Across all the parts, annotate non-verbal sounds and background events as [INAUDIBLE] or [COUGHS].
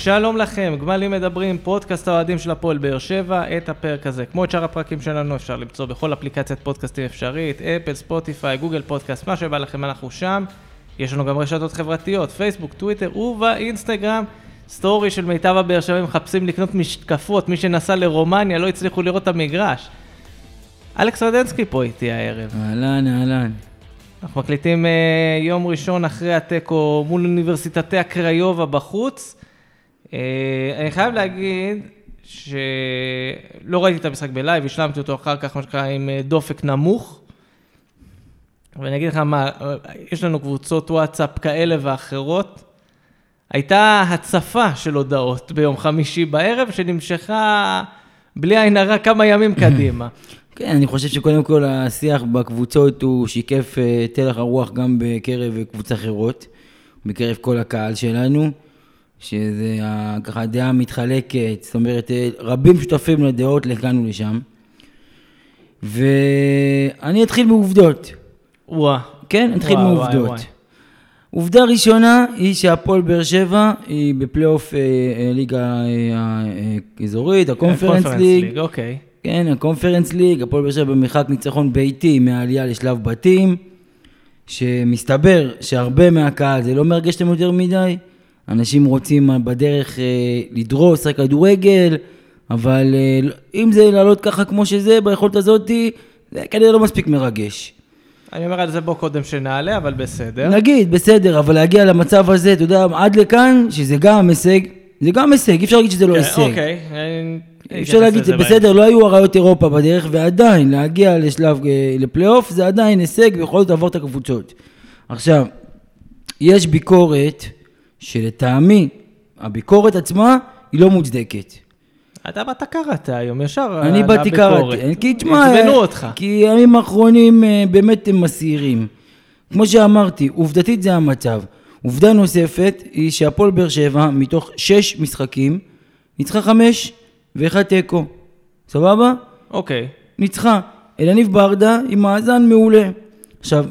שלום לכם, גמלים מדברים, פודקאסט האוהדים של הפועל באר שבע, את הפרק הזה. כמו את שאר הפרקים שלנו אפשר למצוא בכל אפליקציית פודקאסטים אפשרית, אפל, ספוטיפיי, גוגל פודקאסט, מה שבא לכם אנחנו שם. יש לנו גם רשתות חברתיות, פייסבוק, טוויטר ובאינסטגרם. סטורי של מיטב הבאר שבע מחפשים לקנות משקפות, מי שנסע לרומניה לא הצליחו לראות את המגרש. אלכס רדנסקי פה איתי הערב. אהלן, אהלן. אנחנו מקליטים uh, יום ראשון אחרי התיקו מול אוניברסיטאטיה קריובה בחוץ. Uh, אני חייב להגיד שלא ראיתי את המשחק בלייב, השלמתי אותו אחר כך, מה שנקרא, עם uh, דופק נמוך. ואני אגיד לך מה, יש לנו קבוצות וואטסאפ כאלה ואחרות. הייתה הצפה של הודעות ביום חמישי בערב, שנמשכה בלי עין הרע כמה ימים [LAUGHS] קדימה. כן, אני חושב שקודם כל השיח בקבוצות הוא שיקף את הלך הרוח גם בקרב קבוצות אחרות, בקרב כל הקהל שלנו, שזה ככה דעה מתחלקת, זאת אומרת, רבים שותפים לדעות לכאן ולשם. ואני אתחיל מעובדות. וואה. כן, נתחיל מעובדות. עובדה ראשונה היא שהפועל באר שבע היא בפלייאוף אה, אה, ליגה אה, אזורית, הקונפרנס ליג. אוקיי. כן, הקונפרנס ליג, הפועל באר שבע במרחק ניצחון ביתי מהעלייה לשלב בתים, שמסתבר שהרבה מהקהל, זה לא מרגש אתם יותר מדי, אנשים רוצים בדרך אה, לדרוס, רק כדורגל, אבל אה, אם זה לעלות ככה כמו שזה, ביכולת הזאתי, זה כנראה לא מספיק מרגש. אני אומר על זה בוא קודם שנעלה, אבל בסדר. נגיד, בסדר, אבל להגיע למצב הזה, אתה יודע, עד לכאן, שזה גם הישג, זה גם הישג, אי אפשר להגיד שזה לא כן, הישג. אוקיי. אי אפשר להגיד, זה בסדר, לא היו אריות אירופה בדרך, ועדיין, להגיע לשלב, אה, לפלייאוף, זה עדיין הישג, ויכול להיות לעבור את הקבוצות. עכשיו, יש ביקורת, שלטעמי, הביקורת עצמה, היא לא מוצדקת. אתה באת קראת היום, ישר אני באתי קראתי, כי תשמע, עצבנו אותך. כי הימים האחרונים אה, באמת הם מסעירים. כמו שאמרתי, עובדתית זה המצב. עובדה נוספת היא שהפועל באר שבע, מתוך שש משחקים, ניצחה חמש ואחד תיקו. סבבה? אוקיי. ניצחה. אלניב ברדה עם מאזן מעולה. עכשיו,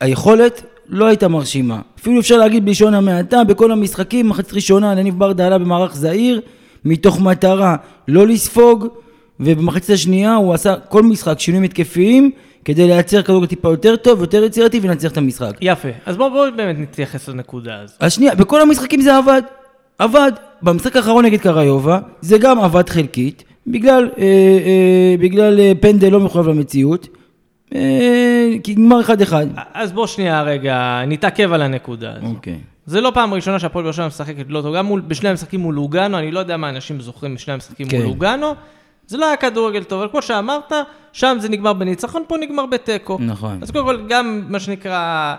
היכולת לא הייתה מרשימה. אפילו אפשר להגיד בלשון המעטה, בכל המשחקים, מחצית ראשונה, אלניב ברדה עלה במערך זעיר, מתוך מטרה לא לספוג, ובמחצית השנייה הוא עשה כל משחק שינויים התקפיים, כדי לייצר כדורגל טיפה יותר טוב, יותר יצירתי ולנצח את המשחק. יפה. אז בואו בוא באמת נתייחס לנקודה הזו. אז שנייה, בכל המשחקים זה עבד. עבד. במשחק האחרון נגד קריובה, זה גם עבד חלקית, בגלל, אה, אה, בגלל אה, פנדל לא מחויב למציאות, כי נגמר אחד אחד. אז בוא שנייה רגע, נתעכב על הנקודה הזו. אוקיי. זה לא פעם ראשונה שהפועל באר שבע משחקת לא טוב, גם מול, בשני המשחקים מול לוגאנו, אני לא יודע מה אנשים זוכרים בשני המשחקים כן. מול לוגאנו. זה לא היה כדורגל טוב, אבל כמו שאמרת, שם זה נגמר בניצחון, פה נגמר בתיקו. נכון. אז קודם כל, גם מה שנקרא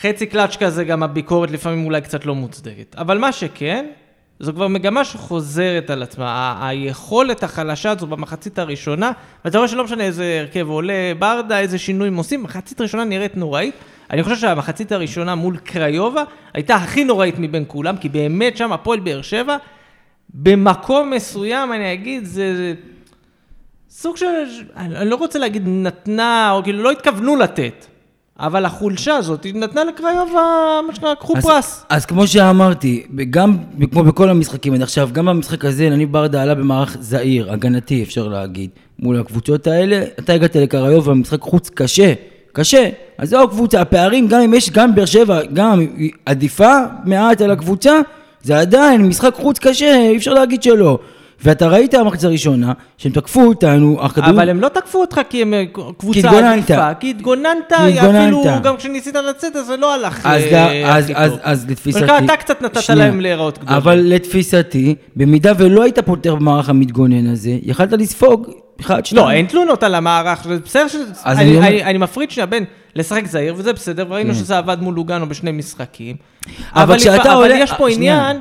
חצי קלאץ' כזה, גם הביקורת לפעמים אולי קצת לא מוצדקת. אבל מה שכן, זו כבר מגמה שחוזרת על עצמה. היכולת החלשה הזו במחצית הראשונה, ואתה רואה שלא משנה איזה הרכב עולה ברדה, איזה שינויים עושים, מחצית ראשונה נראית נוראית. אני חושב שהמחצית הראשונה מול קריובה הייתה הכי נוראית מבין כולם, כי באמת שם הפועל באר שבע, במקום מסוים, אני אגיד, זה... סוג של, אני לא רוצה להגיד נתנה, או כאילו לא התכוונו לתת, אבל החולשה הזאת, נתנה לקריובה, מה שנקרא, קחו אז, פרס. אז כמו שאמרתי, גם כמו בכל המשחקים עד עכשיו, גם במשחק הזה, נניב ברדה עלה במערך זעיר, הגנתי אפשר להגיד, מול הקבוצות האלה, אתה הגעת לקריובה, משחק חוץ קשה, קשה. אז זו הקבוצה, הפערים, גם אם יש, גם באר שבע, גם עדיפה מעט על הקבוצה, זה עדיין משחק חוץ קשה, אי אפשר להגיד שלא. ואתה ראית במחצית הראשונה, שהם תקפו אותנו, הכדור... אבל הם לא תקפו אותך כי הם אה, קבוצה. עדיפה, כי התגוננת. אפילו גם כשניסית לצאת, אז זה לא הלך אז, אה, אז, הכי אז, טוב. אז לתפיסתי... אתה קצת נתת. להם להיראות גדולים. אבל לתפיסתי, במידה ולא היית פותר במערך המתגונן הזה, יכלת לספוג אחד, שתיים. לא, אין תלונות על המערך, זה בסדר ש... אני, אני אני, אני מפריד שנייה בין לשחק זהיר, וזה בסדר, וראינו כן. שזה עבד מול לוגאנו בשני משחקים. אבל אבל, כשאתה אבל עולה- יש פה שנייה. עניין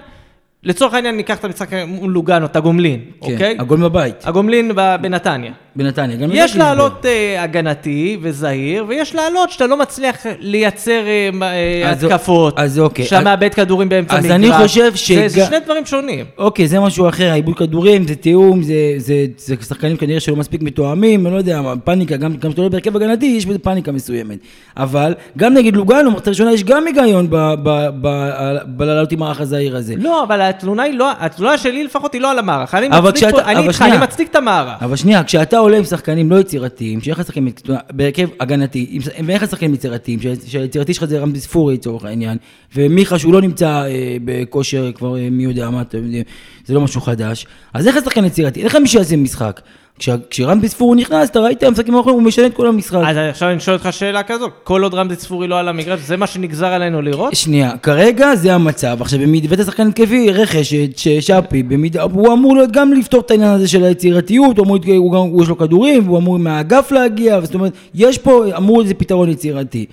לצורך העניין ניקח את המשחק מול לוגאנו, את הגומלין, כן, אוקיי? הגול בבית, הגומלין בנתניה. בנתניה. גם יש. לעלות אה, הגנתי וזהיר, ויש לעלות שאתה לא מצליח לייצר אה, מ- אה, אז- התקפות. אז אוקיי. שאתה מאבד כדורים באמצע אז מגרש. אני חושב זה- שג- זה שני דברים שונים. אוקיי, זה משהו אחר, העיבוד כדורים, זה תיאום, זה, זה, זה שחקנים כנראה שלא מספיק מתואמים, אני לא יודע, פאניקה, גם כשאתה עולה בהרכב הגנתי, יש בזה פאניקה מסוימת. אבל, גם נגד לוגנו, במחצית הראשונה יש גם היגיון בלעלות עם מערך הזעיר הזה. לא, אבל התלונה היא לא, התלונה שלי לפחות היא לא על המערך. אני מצדיק פה, אני איתך. אני מצדיק את המערך. אבל שנייה, כשאתה עולה עם שחקנים לא יצירתיים, שיהיה לך שחקנים בהרכב הגנתי, ואין לך שחקנים יצירתיים, שה- שהיצירתי שלך זה רמזי ספורי לצורך העניין, ומיכה שהוא לא נמצא אה, בכושר כבר אה, מי יודע מה, זה לא משהו חדש, אז איך השחקן יצירתי? אין לך מי שיעשה משחק. כש- כשרמזי ספורי נכנס, אתה ראית, המשחקים האחרונים, הוא משנה את כל המשחק. אז עכשיו אני שואל אותך שאלה כזו, כל עוד רמזי צפורי לא על המגרש, זה מה שנגזר עלינו לראות? שנייה, כרגע זה המצב. עכשיו, הבאת שחקן התקפי, רכש, שפי, במידה, הוא אמור להיות גם לפתור את העניין הזה של היצירתיות, הוא אמור, הוא גם, הוא יש לו כדורים, והוא אמור מהאגף להגיע, זאת אומרת, יש פה, אמור איזה פתרון יצירתי.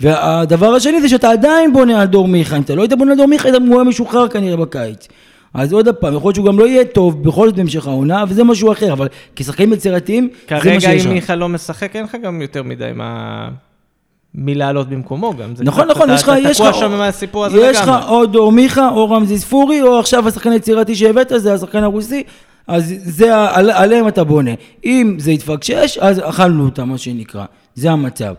והדבר השני זה שאתה עדיין בונה על דור מיכה, אם אתה לא היית בונה על דור מיכה, הוא היה משוחרר כנראה בקיץ. אז עוד פעם, יכול להיות שהוא גם לא יהיה טוב בכל זאת בהמשך העונה, וזה משהו אחר, אבל כשחקנים יצירתיים, זה מה כרגע שיש אם לך. מיכה לא משחק, אין לך גם יותר מדי מה... מי לעלות במקומו גם. נכון, נכון, יש לך, אתה יש לך, תקוע שם מהסיפור הזה יש לך לגמרי. או דור מיכה, או רמזי ספורי, או עכשיו השחקן היצירתי שהבאת, זה השחקן הרוסי, אז זה, על- עליהם אתה בונה. אם זה יתפקשש, אז אכלנו אותם, מה שנקרא. זה המצב.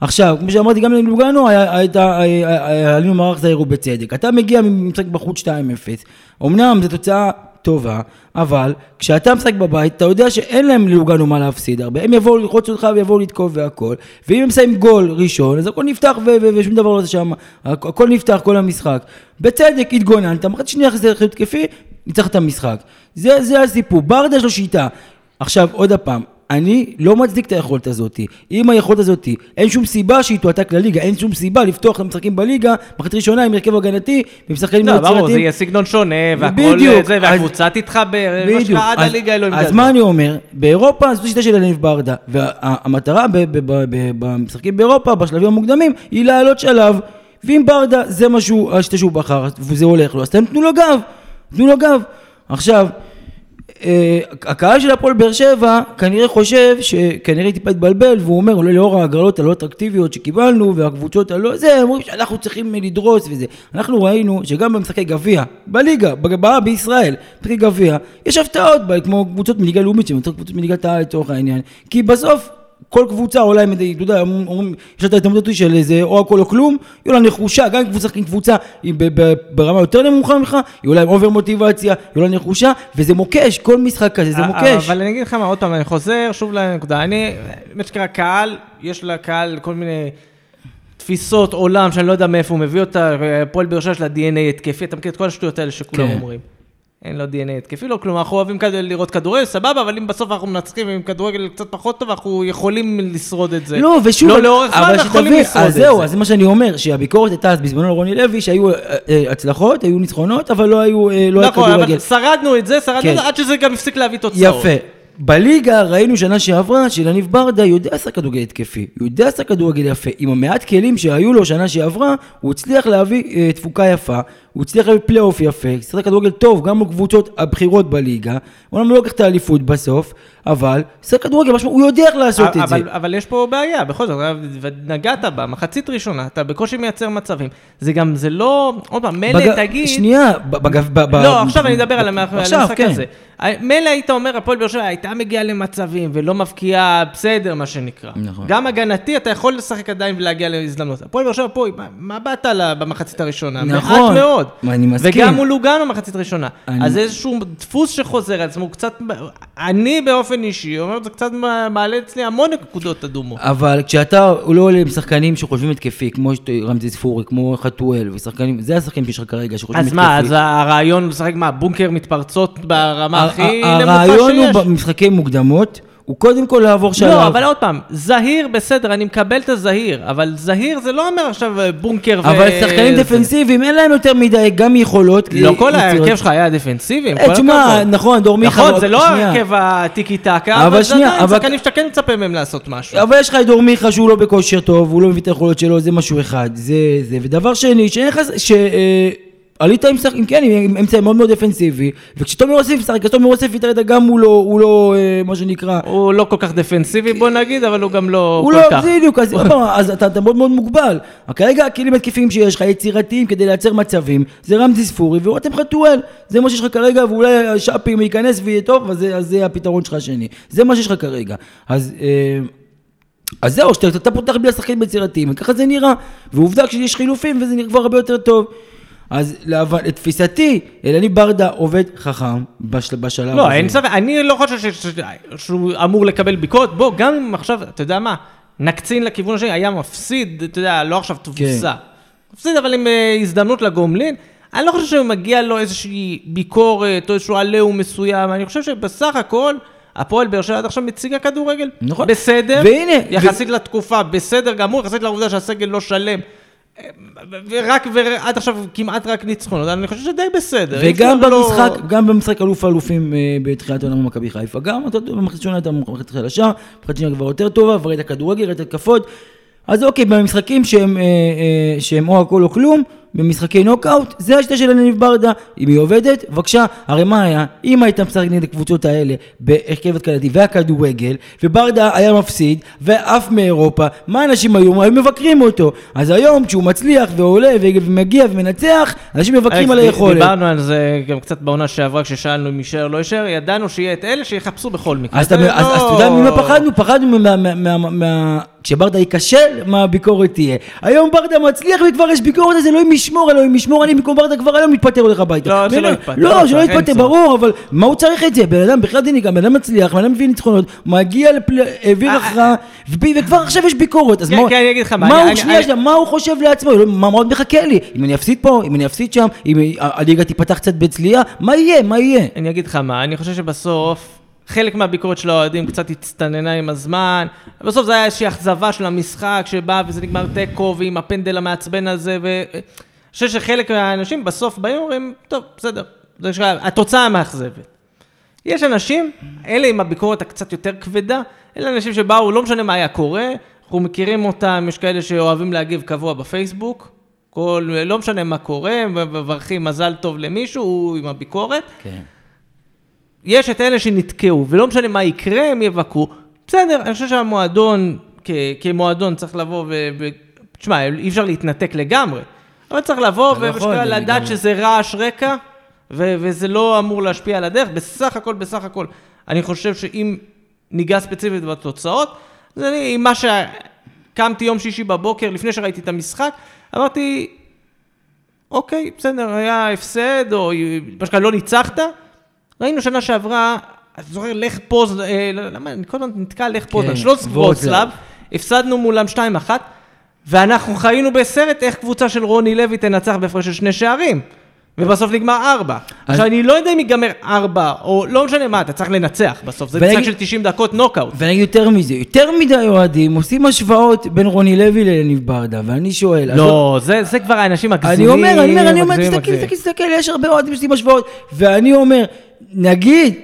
עכשיו, כמו שאמרתי, גם ללוגנו, היה- הייתה- היה- היה- עלינו מערך זהיר ובצדק. אתה מגיע ממשחק בחוץ 2-0. אמנם זו תוצאה טובה, אבל כשאתה משחק בבית, אתה יודע שאין להם ללוגנו מה להפסיד הרבה. הם יבואו ללחוץ אותך ויבואו לתקוף והכל. ואם הם שמים גול ראשון, אז הכל נפתח ו- ו- ושום דבר לא זה שם. הכ- הכל נפתח, כל המשחק. בצדק, התגוננת, מחצית שנייה אחרי אחרי התקפי, ניצחת את המשחק. זה, זה הסיפור. ברדה יש לו שיטה. עכשיו, עוד פעם, אני לא מצדיק את היכולת הזאת. אם היכולת הזאת, אין שום סיבה שהיא תועתק לליגה, אין שום סיבה לפתוח את המשחקים בליגה, מחצית ראשונה עם הרכב הגנתי, ועם שחקנים לא, ברור, זה. יהיה סגנון שונה, והכל זה, והקבוצה תתחבר, מה שלך עד הליגה אלוהים אז. מה אני אומר? באירופה זו שיטה של אלניב ברדה, והמטרה במשחקים באירופה, בשלבים המוקדמים, היא לעלות שלב, ואם ברדה זה משהו, השיטה שהוא בחר, וזה הולך לו, אז תנו לו גב, תנו לו גב. עכשיו, הקהל של הפועל באר שבע כנראה חושב שכנראה טיפה התבלבל והוא אומר אולי לאור ההגרלות הלא אטרקטיביות שקיבלנו והקבוצות הלא זה, הם אומרים שאנחנו צריכים לדרוס וזה. אנחנו ראינו שגם במשחקי גביע, בליגה, בבאה בישראל, במשחקי גביע, יש הפתעות כמו קבוצות מליגה לאומית יותר קבוצות מליגת העל לצורך העניין. כי בסוף כל קבוצה עולה עם, אתה יודע, אומרים, יש את ההתמודדות של איזה או הכל או כלום, היא עולה נחושה, גם אם קבוצה עם קבוצה היא ברמה יותר נמוכה ממך, היא עולה עם אובר מוטיבציה, היא עולה נחושה, וזה מוקש, כל משחק כזה זה אה, מוקש. אבל אני אגיד לך מה, עוד פעם, אני חוזר שוב לנקודה. אני, מה שנקרא, קהל, יש לקהל כל מיני תפיסות עולם שאני לא יודע מאיפה הוא מביא אותה, הפועל באר שבע יש לה DNA התקפי, אתה מכיר את כל השטויות האלה שכולם כן. אומרים. אין לו DNA התקפי, לא כלום, אנחנו אוהבים לראות כדורגל, סבבה, אבל אם בסוף אנחנו מנצחים עם כדורגל קצת פחות טוב, אנחנו יכולים לשרוד את זה. לא, ושוב, לא לאורך זמן, אנחנו יכולים לשרוד את אז זה. זהו, אז זה מה שאני אומר, שהביקורת הייתה אז בזמנו לרוני לוי, שהיו אה, אה, הצלחות, היו ניצחונות, אבל לא היו, אה, לא היה נכון, כדורגל. אבל שרדנו את זה, שרדנו כן. את זה, עד שזה גם הפסיק להביא תוצאות. יפה. בליגה ראינו שנה שעברה שלניב ברדה יודע לשחק כדורגל התקפי, יודע לשחק כדורגל יפה. עם המעט כלים שהיו לו שנה שעברה, הוא הצליח להביא אה, תפוקה יפה, הוא הצליח להביא פלייאוף יפה, שיחק כדורגל טוב גם בקבוצות הבכירות בליגה. אומנם לא לקח את האליפות בסוף, אבל שיחק כדורגל, משמע, הוא יודע איך לעשות את זה. אבל, יש פה בעיה, בכל זאת, נגעת בה, מחצית ראשונה, אתה בקושי מייצר מצבים. זה גם, זה לא, עוד פעם, מילא בג- תגיד... שנייה, בגב... ב- ב- לא, עכשיו אני אדבר על המשחק כן. הזה. מילא היית אומר, הפועל באר שבע הייתה מגיעה למצבים ולא מבקיעה בסדר, מה שנקרא. נכון. גם הגנתי, אתה יכול לשחק עדיין ולהגיע להזדמנות. הפועל באר שבע פה, מה- מה באת לה במחצית הראשונה? נכון. מעט מאוד. אני מסכים. וגם מול לוגנו במחצית הראשונה. אני- אז איזשהו דפוס שחוזר על עצמו, הוא קצת... אני באופן אישי, אומר, זה קצת מעלה אצלי המון נקודות אדומות. אבל כשאתה לא עולה עם שחקנים שחושבים התקפי, כמו רמזי ספורי, כמו חתואל, ושחקנים, זה השחקנים שיש לך כרגע, שחושבים אז התקפי. מה, אז הרעיון הוא לשחק מה, בונקר מתפרצות ברמה ה- הכי נמוכה הרעיון הוא שיש? במשחקי מוקדמות, הוא קודם כל לעבור שלב. לא, אבל עוד פעם, זהיר בסדר, אני מקבל את הזהיר, אבל זהיר זה לא אומר עכשיו אה, בונקר ו... אבל שחקנים. דפנסיביים, אין להם יותר מדי גם יכולות. לא כל. ההרכב שלך היה דפנסיבי, עם אה, כל תשמע, הכבוד. נכון, דור מיכה... נכון, זה לא. ההרכב הטיקי טקה, אבל אבל זה עדיין אבל- שחקנים שאתה כן מצפה מהם לעשות משהו. אבל יש לך את דור מיכה שהוא לא בכושר טוב, הוא לא מביא את היכולות שלו, זה משהו אחד. זה זה. ודבר שני, שאין לך... עלית עם, שח- עם כן, עם אמצע מאוד מאוד דפנסיבי, וכשתומר יוסף משחק, אז תומר יוסף התערדת גם הוא לא, הוא לא, אה, מה שנקרא, הוא לא כל כך דפנסיבי, בוא נגיד, אבל הוא גם לא הוא כל לא, כך. בדיוק, אז, פעם, [LAUGHS] [LAUGHS] אז אתה, אתה מאוד מאוד מוגבל. כרגע הכלים התקפיים שיש לך, יצירתיים כדי לייצר מצבים, זה רמזי ספורי ורותם חתואל. זה מה שיש לך כרגע, ואולי השאפים ייכנס ויהיה טוב, אז זה, אז זה הפתרון שלך השני. זה מה שיש לך כרגע. אז... אה, אז זהו, שאתה אתה פותח בלי השחקנים יצירתיים, וככה זה נראה. ועובדה כשיש חילופים וזה נראה כבר הרבה יותר טוב. אז לתפיסתי, אלני ברדה עובד חכם בשל, בשלב הזה. לא, אין ספק, אני לא חושב ש- ש- שהוא אמור לקבל ביקורת. בוא, גם אם עכשיו, אתה יודע מה, נקצין לכיוון השני, היה מפסיד, אתה יודע, לא עכשיו תבוסה. מפסיד, אבל עם אה, הזדמנות לגומלין. אני לא חושב שמגיע לו איזושהי ביקורת או איזשהו עליהום מסוים, אני חושב שבסך הכל, הפועל באר שבע עד עכשיו מציגה כדורגל. נכון. בסדר. והנה, יחסית לתקופה, בסדר גמור, יחסית לעובדה שהסגל לא שלם. ורק, ועד עכשיו כמעט רק ניצחונות, אני חושב שדי בסדר. וגם לא- במשחק, גם במשחק אלוף האלופים אה, בתחילת העונה מול מכבי חיפה, גם אתה במחצית שונה הייתה מחצית חלשה, מחצית שונה כבר יותר טובה, וראית כדורגל, ראית התקפות. אז אוקיי, במשחקים שהם, אה, אה, שהם או הכל או כלום, במשחקי נוקאוט, זה השיטה של יניב ברדה, אם היא עובדת, בבקשה, הרי מה היה, אם היית משחק נגד הקבוצות האלה בהרכב התקלתי והכדורגל, וברדה היה מפסיד, ועף מאירופה, מה אנשים היו, היו מבקרים אותו. אז היום, כשהוא מצליח ועולה ומגיע ומנצח, אנשים מבקרים על היכולת. דיברנו על זה גם קצת בעונה שעברה, כששאלנו אם יישאר לא יישאר, ידענו שיהיה את אלה שיחפשו בכל מקרה. אז אתה לא- יודע ממה פחדנו? פחדנו מה... כשברדה ייכשל, מה הביקורת תהיה. היום ברדה מצליח וכבר יש ביקורת, אז אלוהים ישמור, אלוהים ישמור, אני במקום ברדה כבר היום מתפטר הולך הביתה. לא, שלא יתפטר, לא, לא שלא יתפטר. ברור, אבל מה הוא צריך את זה? בן אדם, בכלל דיני, גם בן אדם מצליח, בן אדם מביא ניצחונות, מגיע, העביר אה, הכרעה, וכבר עכשיו יש ביקורת, אז מה... הוא, חושב לעצמו? אלוהים, מה עוד מחכה לי? אם אני אפסיד פה, אם אני אפסיד שם, אם הליגה תיפתח קצת בצליעה, מה יהיה? מה יהיה? אני אגיד לך מה, אני חושב שבסוף, חלק מהביקורת של האוהדים קצת הצטננה עם הזמן, בסוף זה היה איזושהי אכזבה של המשחק שבא וזה נגמר תיקו ועם הפנדל המעצבן הזה, ואני חושב שחלק מהאנשים בסוף באים ואומרים, טוב, בסדר, התוצאה מאכזבת. יש אנשים, אלה עם הביקורת הקצת יותר כבדה, אלה אנשים שבאו, לא משנה מה היה קורה, אנחנו מכירים אותם, יש כאלה שאוהבים להגיב קבוע בפייסבוק, כל, לא משנה מה קורה, מברכים מזל טוב למישהו, הוא עם הביקורת. כן. יש את אלה שנתקעו, ולא משנה מה יקרה, הם יבקרו. בסדר, אני חושב שהמועדון, כ- כמועדון, צריך לבוא ו... ו... תשמע, אי אפשר להתנתק לגמרי, אבל צריך לבוא אתה לא יכול, ובשביל זה לדעת לגמרי. שזה רעש רקע. וזה לא אמור להשפיע על הדרך. בסך הכל, בסך הכל, אני חושב שאם ניגע ספציפית בתוצאות, זה אני, מה שקמתי יום שישי בבוקר, לפני שראיתי את המשחק, אמרתי, אוקיי, בסדר, היה הפסד, או מה שנקרא, לא ניצחת. ראינו שנה שעברה, אתה זוכר, לך פוז, אה, למה, אני כל הזמן נתקע לך פוזנן, כן, שלוש. וורצלב, הפסדנו מולם 2-1, ואנחנו חיינו בסרט איך קבוצה של רוני לוי תנצח בהפרש של שני שערים. ובסוף נגמר ארבע. עכשיו, אני לא יודע אם ייגמר ארבע, או לא משנה מה, אתה צריך לנצח בסוף. זה משחק של 90 דקות נוקאוט. ואני אגיד יותר מזה, יותר מדי אוהדים עושים השוואות בין רוני לוי ליניב ברדה, ואני שואל, לא, זה זה כבר האנשים אני מגזימים. אומר, אני אומר, אני אומר, תסתכל. תסתכל, יש הרבה אוהדים שעושים השוואות, ואני אומר, נגיד,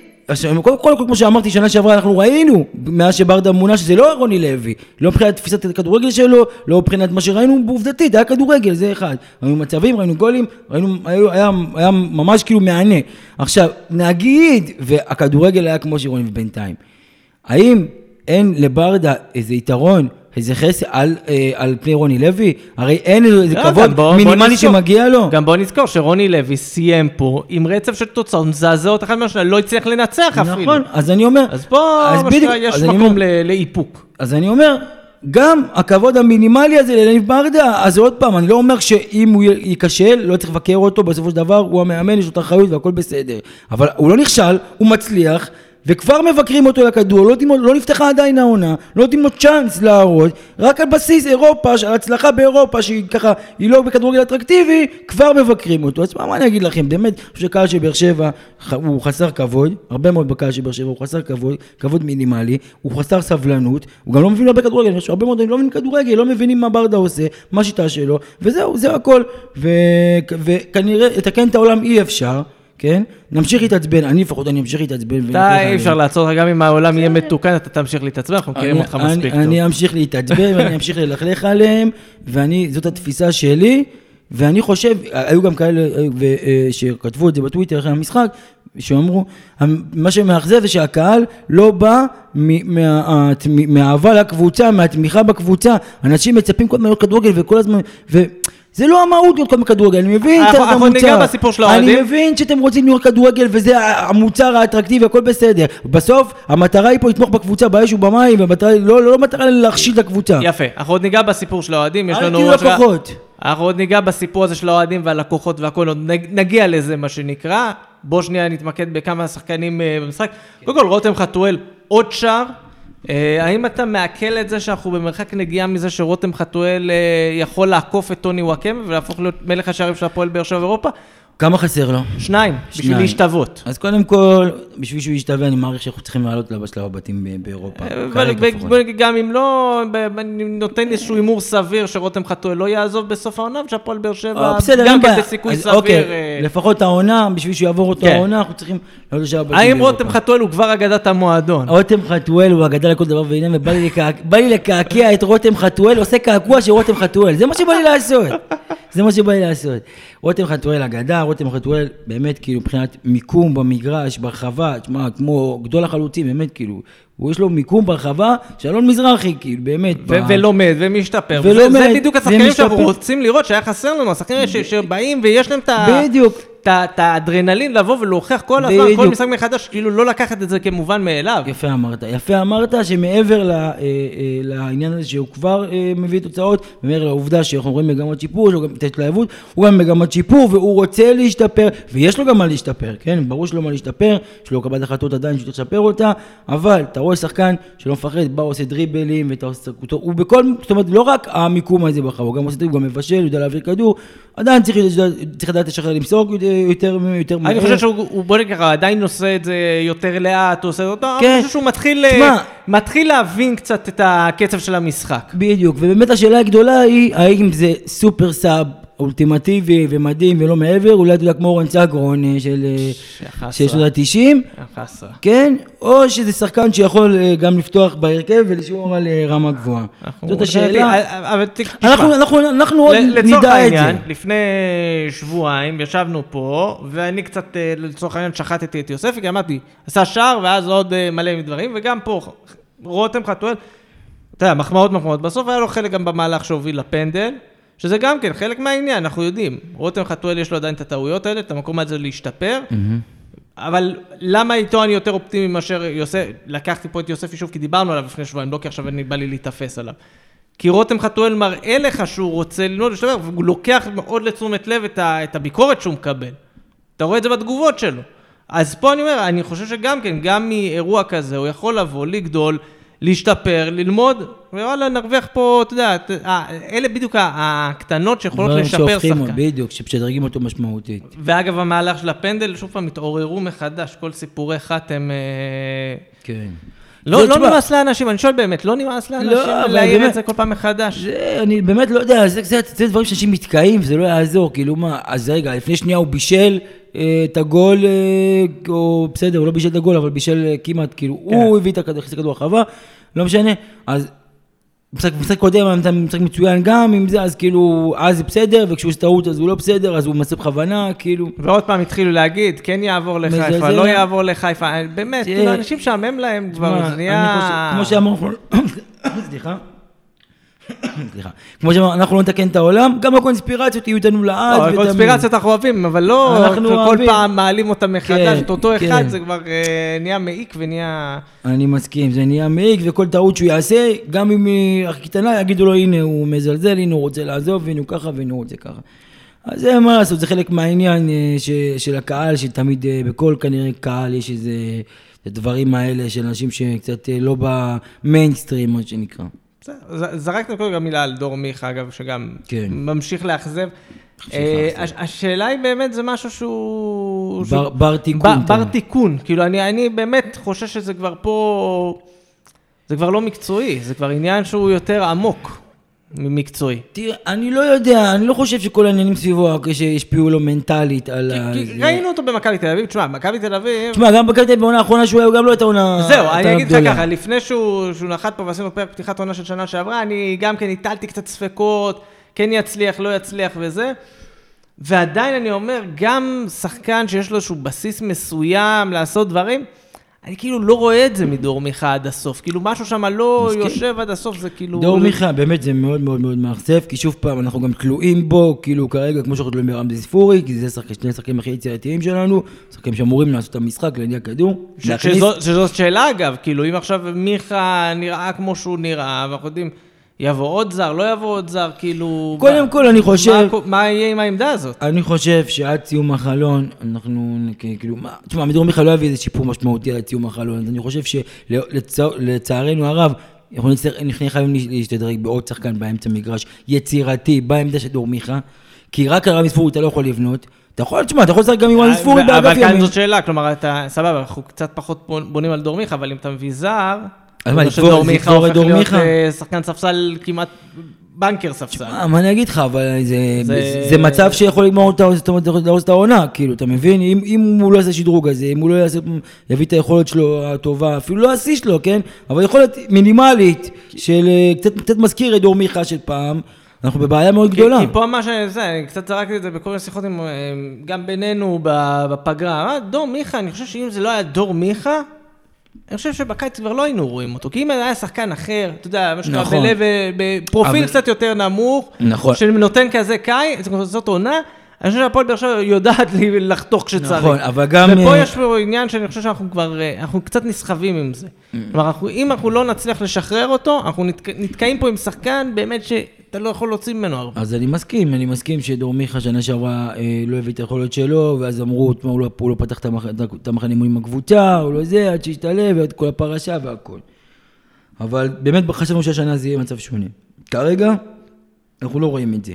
קודם כל, כמו שאמרתי, שנה שעברה אנחנו ראינו, מאז שברדה מונה, שזה לא רוני לוי, לא מבחינת תפיסת הכדורגל שלו, לא מבחינת מה שראינו, בעובדתית, היה כדורגל, זה אחד. ראינו מצבים, ראינו גולים, ראינו, היה, היה, היה ממש כאילו מהנה. עכשיו, נגיד, והכדורגל היה כמו שרואים בינתיים, האם אין לברדה איזה יתרון, איזה חסר על, אה, על פני רוני לוי? הרי אין איזה לא, כבוד בוא- בוא מינימלי נזכור. שמגיע לו. גם בוא נזכור שרוני לוי סיים פה עם רצף של תוצאות מזעזעות אחת מהשנה, לא הצליח לנצח אפילו. נכון, אז אני אומר, אז פה, אז בדיוק, יש אז מקום אומר- ל- לאיפוק. אז אני אומר, גם הכבוד המינימלי הזה ללניב ברדה, אז עוד פעם, אני לא אומר שאם הוא ייכשל, לא צריך לבקר אותו, בסופו של דבר הוא המאמן, יש לו את האחריות והכל בסדר. אבל הוא לא נכשל, הוא מצליח. וכבר מבקרים אותו לכדור, לא לו, לא נפתחה עדיין העונה, לא נותנים לו צ'אנס להראות, רק על בסיס אירופה, על הצלחה באירופה שהיא ככה, היא לא בכדורגל אטרקטיבי, כבר מבקרים אותו. אז מה, מה אני אגיד לכם, באמת, אני חושב שקהל של באר שבע הוא חסר כבוד, הרבה מאוד בקהל של באר שבע הוא חסר כבוד, כבוד מינימלי, הוא חסר סבלנות, הוא גם לא מבין הרבה כדורגל, יש הרבה מאוד אנשים לא מבינים כדורגל, לא מבינים מה ברדה עושה, מה השיטה שלו, וזהו, זה הכל. וכנראה לתקן את העולם אי אפשר. כן? נמשיך להתעצבן, אני לפחות אני אמשיך להתעצבן. אתה. אי אפשר לעצור אותך, גם אם העולם יהיה מתוקן, אתה תמשיך להתעצבן, אנחנו מכירים אני- אותך מספיק טוב. אני אמשיך להתעצבן [LAUGHS] ואני אמשיך ללכלך עליהם, ואני, זאת התפיסה שלי, ואני חושב, היו גם כאלה אה, אה, שכתבו את זה בטוויטר אחרי המשחק, שאמרו, מה שמאכזב זה שהקהל לא בא מהאהבה לקבוצה, מהתמיכה בקבוצה. אנשים מצפים כל הזמן להיות כדורגל וכל הזמן. זה לא המהות להיות הזמן כדורגל, אני מבין את אנחנו- אנחנו המוצר. ניגע בסיפור של האוהדים. אני מבין שאתם רוצים לראות כדורגל וזה המוצר האטרקטיבי, הכל בסדר. בסוף, המטרה היא פה לתמוך בקבוצה באש ובמים, והמטרה היא לא, לא מטרה להכשיל את הקבוצה. יפה, אנחנו עוד ניגע בסיפור של האוהדים, יש אל לנו... תהיו עוד רגע- לקוחות. אנחנו עוד ניגע בסיפור הזה של האוהדים והלקוחות והכל, עוד נג- נגיע לזה, מה שנקרא. בוא שנייה נתמקד בכמה שחקנים אה, במשחק. קודם כל, רותם חתואל, עוד שער. אה, האם אתה מעכל את זה שאנחנו במרחק נגיעה מזה שרותם חתואל אה, יכול לעקוף את טוני וואקמה ולהפוך להיות מלך השערים של הפועל באר שבע ואירופה? כמה חסר לו? שניים, בשביל. להשתוות. אז קודם כל, בשביל שהוא ישתווה, אני מעריך שאנחנו צריכים לעלות בשלב הבתים באירופה. אבל. ב- גם אם לא, אני נותן איזשהו הימור סביר שרותם חתואל לא יעזוב בסוף העונה, ושהפועל באר שבע אה, גם כן. בסיכוי סביר. אוקיי, אה, לפחות העונה, בשביל שהוא יעבור אותו כן. העונה, אנחנו צריכים לעלות לשלב הבתים האם באירופה. רותם חתואל הוא כבר אגדת המועדון? רותם חתואל הוא אגדה לכל דבר ועניין, ובא לי לקעקע את רותם חתואל, עושה קעקוע של רותם חתואל. זה מה שבא לי לעשות. זה מה שבא לי לעשות. רותם חתואל אגדה, רותם חתואל באמת כאילו מבחינת מיקום במגרש, ברחבה, תשמע, כמו גדול החלוצים, באמת כאילו, הוא יש לו מיקום ברחבה של אלון מזרחי, כאילו, באמת. ו- ב- ולומד ומשתפר. ולומד, וזה- זה בדיוק השחקנים ומשתפר. שאנחנו רוצים לראות, שהיה חסר לנו, השחקנים ש- שבאים ויש להם את ה- בדיוק. את האדרנלין לבוא ולהוכיח כל הזמן, כל. משחק מחדש, כאילו לא לקחת את זה כמובן מאליו. יפה אמרת, יפה אמרת שמעבר ל, אה, אה, לעניין הזה שהוא כבר אה, מביא תוצאות, ומעבר לעובדה שאנחנו רואים מגמת שיפור, לו גם את ההתלהבות, הוא גם מגמת שיפור והוא רוצה להשתפר, ויש לו גם מה להשתפר, כן? ברור לו מה להשתפר, יש לו קבלת החלטות עדיין שצריך לשפר אותה, אבל אתה רואה שחקן שלא מפחד, בא עושה דריבלים, ואתה עושה, הוא בכל, זאת אומרת, לא רק המיקום הזה בחר, הוא גם עושה דריבל, הוא גם מבשל, יודע להעביר כדור, עדיין צריך, צריך לדעת לשחרר למסור יותר, יותר אני חושב שהוא, הוא- בוא נגיד ככה, עדיין עושה את זה יותר לאט, הוא עושה אותו, כן. אני חושב שהוא מתחיל, אה, תשמע. מתחיל להבין קצת את הקצב של המשחק. בדיוק, ובאמת השאלה הגדולה היא, האם זה סופר סאב אולטימטיבי ומדהים ולא מעבר, אולי אתה יודע כמו אורן סגרון אה, של אה. של שנות ה-90, חסרה. כן? או שזה שחקן שיכול אה, גם לפתוח בהרכב ולשמור על רמה גבוהה. זאת השאלה. אנחנו, עוד לצורך נדע את העניין, זה. לפני שבועיים ישבנו פה, ואני קצת, לצורך העניין, שחטתי את יוספי, כי אמרתי, עשה שער, ואז עוד מלא דברים, וגם פה, רותם חתואל, אתה יודע, מחמאות מחמאות, בסוף היה לו חלק גם במהלך שהוביל לפנדל, שזה גם כן חלק מהעניין, אנחנו יודעים. רותם חתואל יש לו עדיין את הטעויות האלה, את המקום הזה להשתפר, אבל למה איתו אני יותר אופטימי מאשר יוסף, לקחתי פה את יוספי שוב, כי דיברנו עליו לפני שבועיים, לא כי עכשיו אני בא לי להיתפס עליו. כי רותם חתואל מראה לך שהוא רוצה ללמוד להשתפר, והוא לוקח מאוד לתשומת לב את, ה, את הביקורת שהוא מקבל. אתה רואה את זה בתגובות שלו. אז פה אני אומר, אני חושב שגם כן, גם מאירוע כזה, הוא יכול לבוא, לגדול, להשתפר, ללמוד, ווואלה, נרוויח פה, אתה יודע, אה, אלה בדיוק הקטנות שיכולות דברים לשפר שהופכים, שחקן. בדיוק, שמשדרגים אותו משמעותית. ואגב, המהלך של הפנדל, שוב פעם, התעוררו מחדש, כל סיפורי חתם... אה, כן. לא, לא תשמע, נמאס לאנשים, אני שואל באמת, לא נמאס לאנשים לא, להעיר את זה כל פעם מחדש? זה, אני באמת לא יודע, זה, זה, זה דברים שאנשים מתקעים, זה לא יעזור, כאילו מה, אז רגע, לפני שנייה הוא בישל את הגול, אה, או בסדר, הוא לא בישל את הגול, אבל בישל אה, כמעט, כאילו, כן. הוא הביא את הכדור, הרחבה, לא משנה, אז משחק, משחק קודם היה משחק מצוין גם עם זה, אז כאילו, אז זה בסדר, וכשהוא עושה טעות אז הוא לא בסדר, אז הוא מנסה בכוונה, כאילו, ועוד פעם התחילו להגיד, כן יעבור לחיפה. לא יעבור לחיפה, באמת, כאילו, אנשים משעמם להם כבר, זה נהיה... כמו שאמרנו, [COUGHS] סליחה. סליחה. כמו שאמרנו, אנחנו לא נתקן את העולם, גם הקונספירציות יהיו איתנו לעד לא, ותמיד. קונספירציות אנחנו אוהבים, אבל לא כל. פעם מעלים אותם מחדש, כן, את אותו כן. אחד, זה כבר אה, נהיה מעיק ונהיה... אני מסכים, זה נהיה מעיק, וכל טעות שהוא יעשה, גם אם היא הכי קטנה, יגידו לו, הנה הוא מזלזל, הנה הוא רוצה לעזוב, הנה הוא ככה, והנה הוא רוצה ככה. אז זה מה לעשות, זה חלק מהעניין אה, ש, של הקהל, שתמיד אה, בכל כנראה קהל יש איזה... הדברים האלה של אנשים שקצת לא במיינסטרים, מה שנקרא. בסדר, קודם גם מילה על דור מיכה, אגב, שגם כן. ממשיך לאכזב. אה, השאלה היא באמת, זה משהו שהוא... בר- תיקון, בר. תיקון. כאילו, אני אני באמת חושב שזה כבר פה... זה כבר לא מקצועי, זה כבר עניין שהוא יותר עמוק ממקצועי. תראה, אני לא יודע, אני לא חושב שכל העניינים סביבו שהשפיעו לו מנטלית על ה... ראינו אותו במכבי תל אביב, תשמע, מכבי תל אביב... תשמע, גם בקלטי בעונה האחרונה שהוא היה, הוא גם לא הייתה עונה... זהו, אני אגיד לך. ככה, לפני שהוא נחת פה ועשינו פרק פתיחת עונה של שנה שעברה, אני גם כן הטלתי קצת ספקות, כן יצליח, לא יצליח וזה. ועדיין אני אומר, גם שחקן שיש לו איזשהו בסיס מסוים לעשות דברים, אני כאילו לא רואה את זה מדור מיכה עד הסוף. כאילו משהו שם לא מסכים. יושב עד הסוף, זה כאילו... דור מיכה, באמת זה מאוד מאוד מאוד מאכזב, כי שוב פעם, אנחנו גם תלויים בו, כאילו כרגע, כמו שאנחנו תלויים ברמזי ספורי, כי זה שחק- שני השחקנים הכי יצירתיים שלנו, שחקנים שאמורים לעשות את המשחק, להניע כדור. ש- להכניס- שזאת שאלה אגב, כאילו אם עכשיו מיכה נראה כמו שהוא נראה, ואנחנו יודעים, יבוא עוד זר, לא יבוא עוד זר, כאילו... קודם מה- כל, אני חושב- מה- מה יהיה עם העמדה הזאת? אני חושב שעד סיום החלון, אנחנו כאילו, מה, תשמע, מדרום מיכה לא יביא איזה שיפור משמעותי עד סיום החלון, אז אני חושב שלצערנו הרב, אנחנו נצטרך, נהיה חייבים להשתדרג בעוד שחקן באמצע מגרש, יצירתי, בעמדה של דור מיכה, כי רק על רמי ספורי אתה לא יכול לבנות. אתה יכול, תשמע, אתה יכול לשחק גם עם רמי ספורי באגף אבל כאן ימין. זאת שאלה, כלומר, אתה, סבבה, אנחנו קצת פחות בונים על דור מיכה, אבל אם אתה מביא זר, אז מה, שדור זה מיכה את הופך דור להיות מיכה? אה, שחקן ספסל כמעט בנקר ספסל. אה, מה אני אגיד לך, אבל זה, זה- זה... מצב שיכול לגמור את ה- זאת אומרת, להרוס את העונה, כאילו, אתה מבין? אם, אם הוא לא יעשה שדרוג הזה, אם הוא לא יעשה, יביא את היכולת שלו הטובה, אפילו לא השיא שלו, כן? אבל יכולת מינימלית, של אה, קצת, קצת מזכיר את דור מיכה של פעם, אנחנו בבעיה מאוד גדולה. כי פה מה שזה, אני קצת זרקתי את זה בכל מיני שיחות אה, גם בינינו בפגרה. דור מיכה, אני חושב שאם זה לא היה דור מיכה, אני חושב שבקיץ כבר לא היינו רואים אותו. כי אם היה שחקן אחר, אתה יודע, מה שנקרא, נכון. בפרופיל אבל- קצת יותר נמוך, נכון. שנותן כזה קיץ, זאת עונה, אני חושב שהפועל באר שבע יודעת לחתוך כשצריך. נכון, אבל גם, ופה אה, יש פה עניין שאני חושב שאנחנו כבר, אה, אנחנו קצת נסחבים עם זה. כלומר, אנחנו- אם אנחנו לא נצליח לשחרר אותו, אנחנו נתק- נתקעים פה עם שחקן באמת שאתה לא יכול להוציא ממנו הרבה. אז אני מסכים, אני מסכים שדור מיכה שנה שעברה אה, לא הביא את היכולת שלו, ואז אמרו, הוא לא, הוא לא פתח את המח- המחנה אימונים עם הקבוצה, הוא לא זה, עד שהשתלב, ואת כל הפרשה והכל. אבל באמת חשבנו שהשנה זה יהיה מצב שונה. כרגע, אנחנו לא רואים את זה.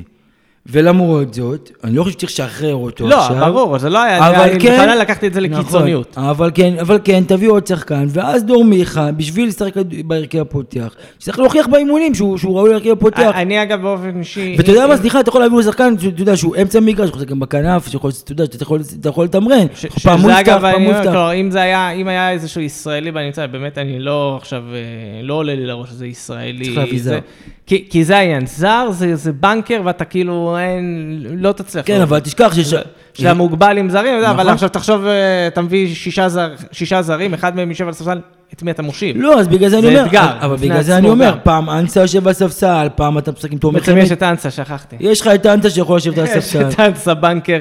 ולמרות זאת, אני לא חושב שצריך לשחרר אותו לא, עכשיו. ברור, זה לא היה, אבל אני כן, בכלל לקחתי את זה לקיצוניות. נכון, אבל כן, אבל כן, תביאו עוד שחקן, ואז דור מיכה, בשביל לשחק בהרכב הפותח, שצריך להוכיח באימונים שהוא, שהוא ראוי להרכב הפותח. אני אגב באופן אישי... ואתה יודע מה, סליחה, אתה יכול להביא לו שחקן, שאתה יודע, שהוא אמצע מגרש, לשחק גם בכנף, אתה יודע, אתה יכול, אתה יכול לתמרן. פעם הוא אגב, פעם הוא יפתח. כלומר, אם זה היה, אם היה איזשהו ישראלי בנמצא, באמת אני לא עכשיו, אה, לא עולה לי לראש שזה ישראלי. צריך להביא זר. כי, זה העניין, זר זה בנקר ואתה כאילו, אין, לא תצליח. כן, אבל תשכח שיש... שאתה מוגבל עם זרים, אבל נכון. עכשיו תחשוב, אתה מביא שישה, זר, שישה זרים, אחד מהם יושב על הספסל, את מי אתה מושיב? לא, אז בגלל זה אני זה אומר, אתגר אבל בגלל זה אני אומר. פעם אנסה יושב בספסל, פעם אתה משחק עם תומר בעצם יש את אנסה, שכחתי. יש לך את אנסה שיכול לשבת על יש הספסל. את אנסה בנקר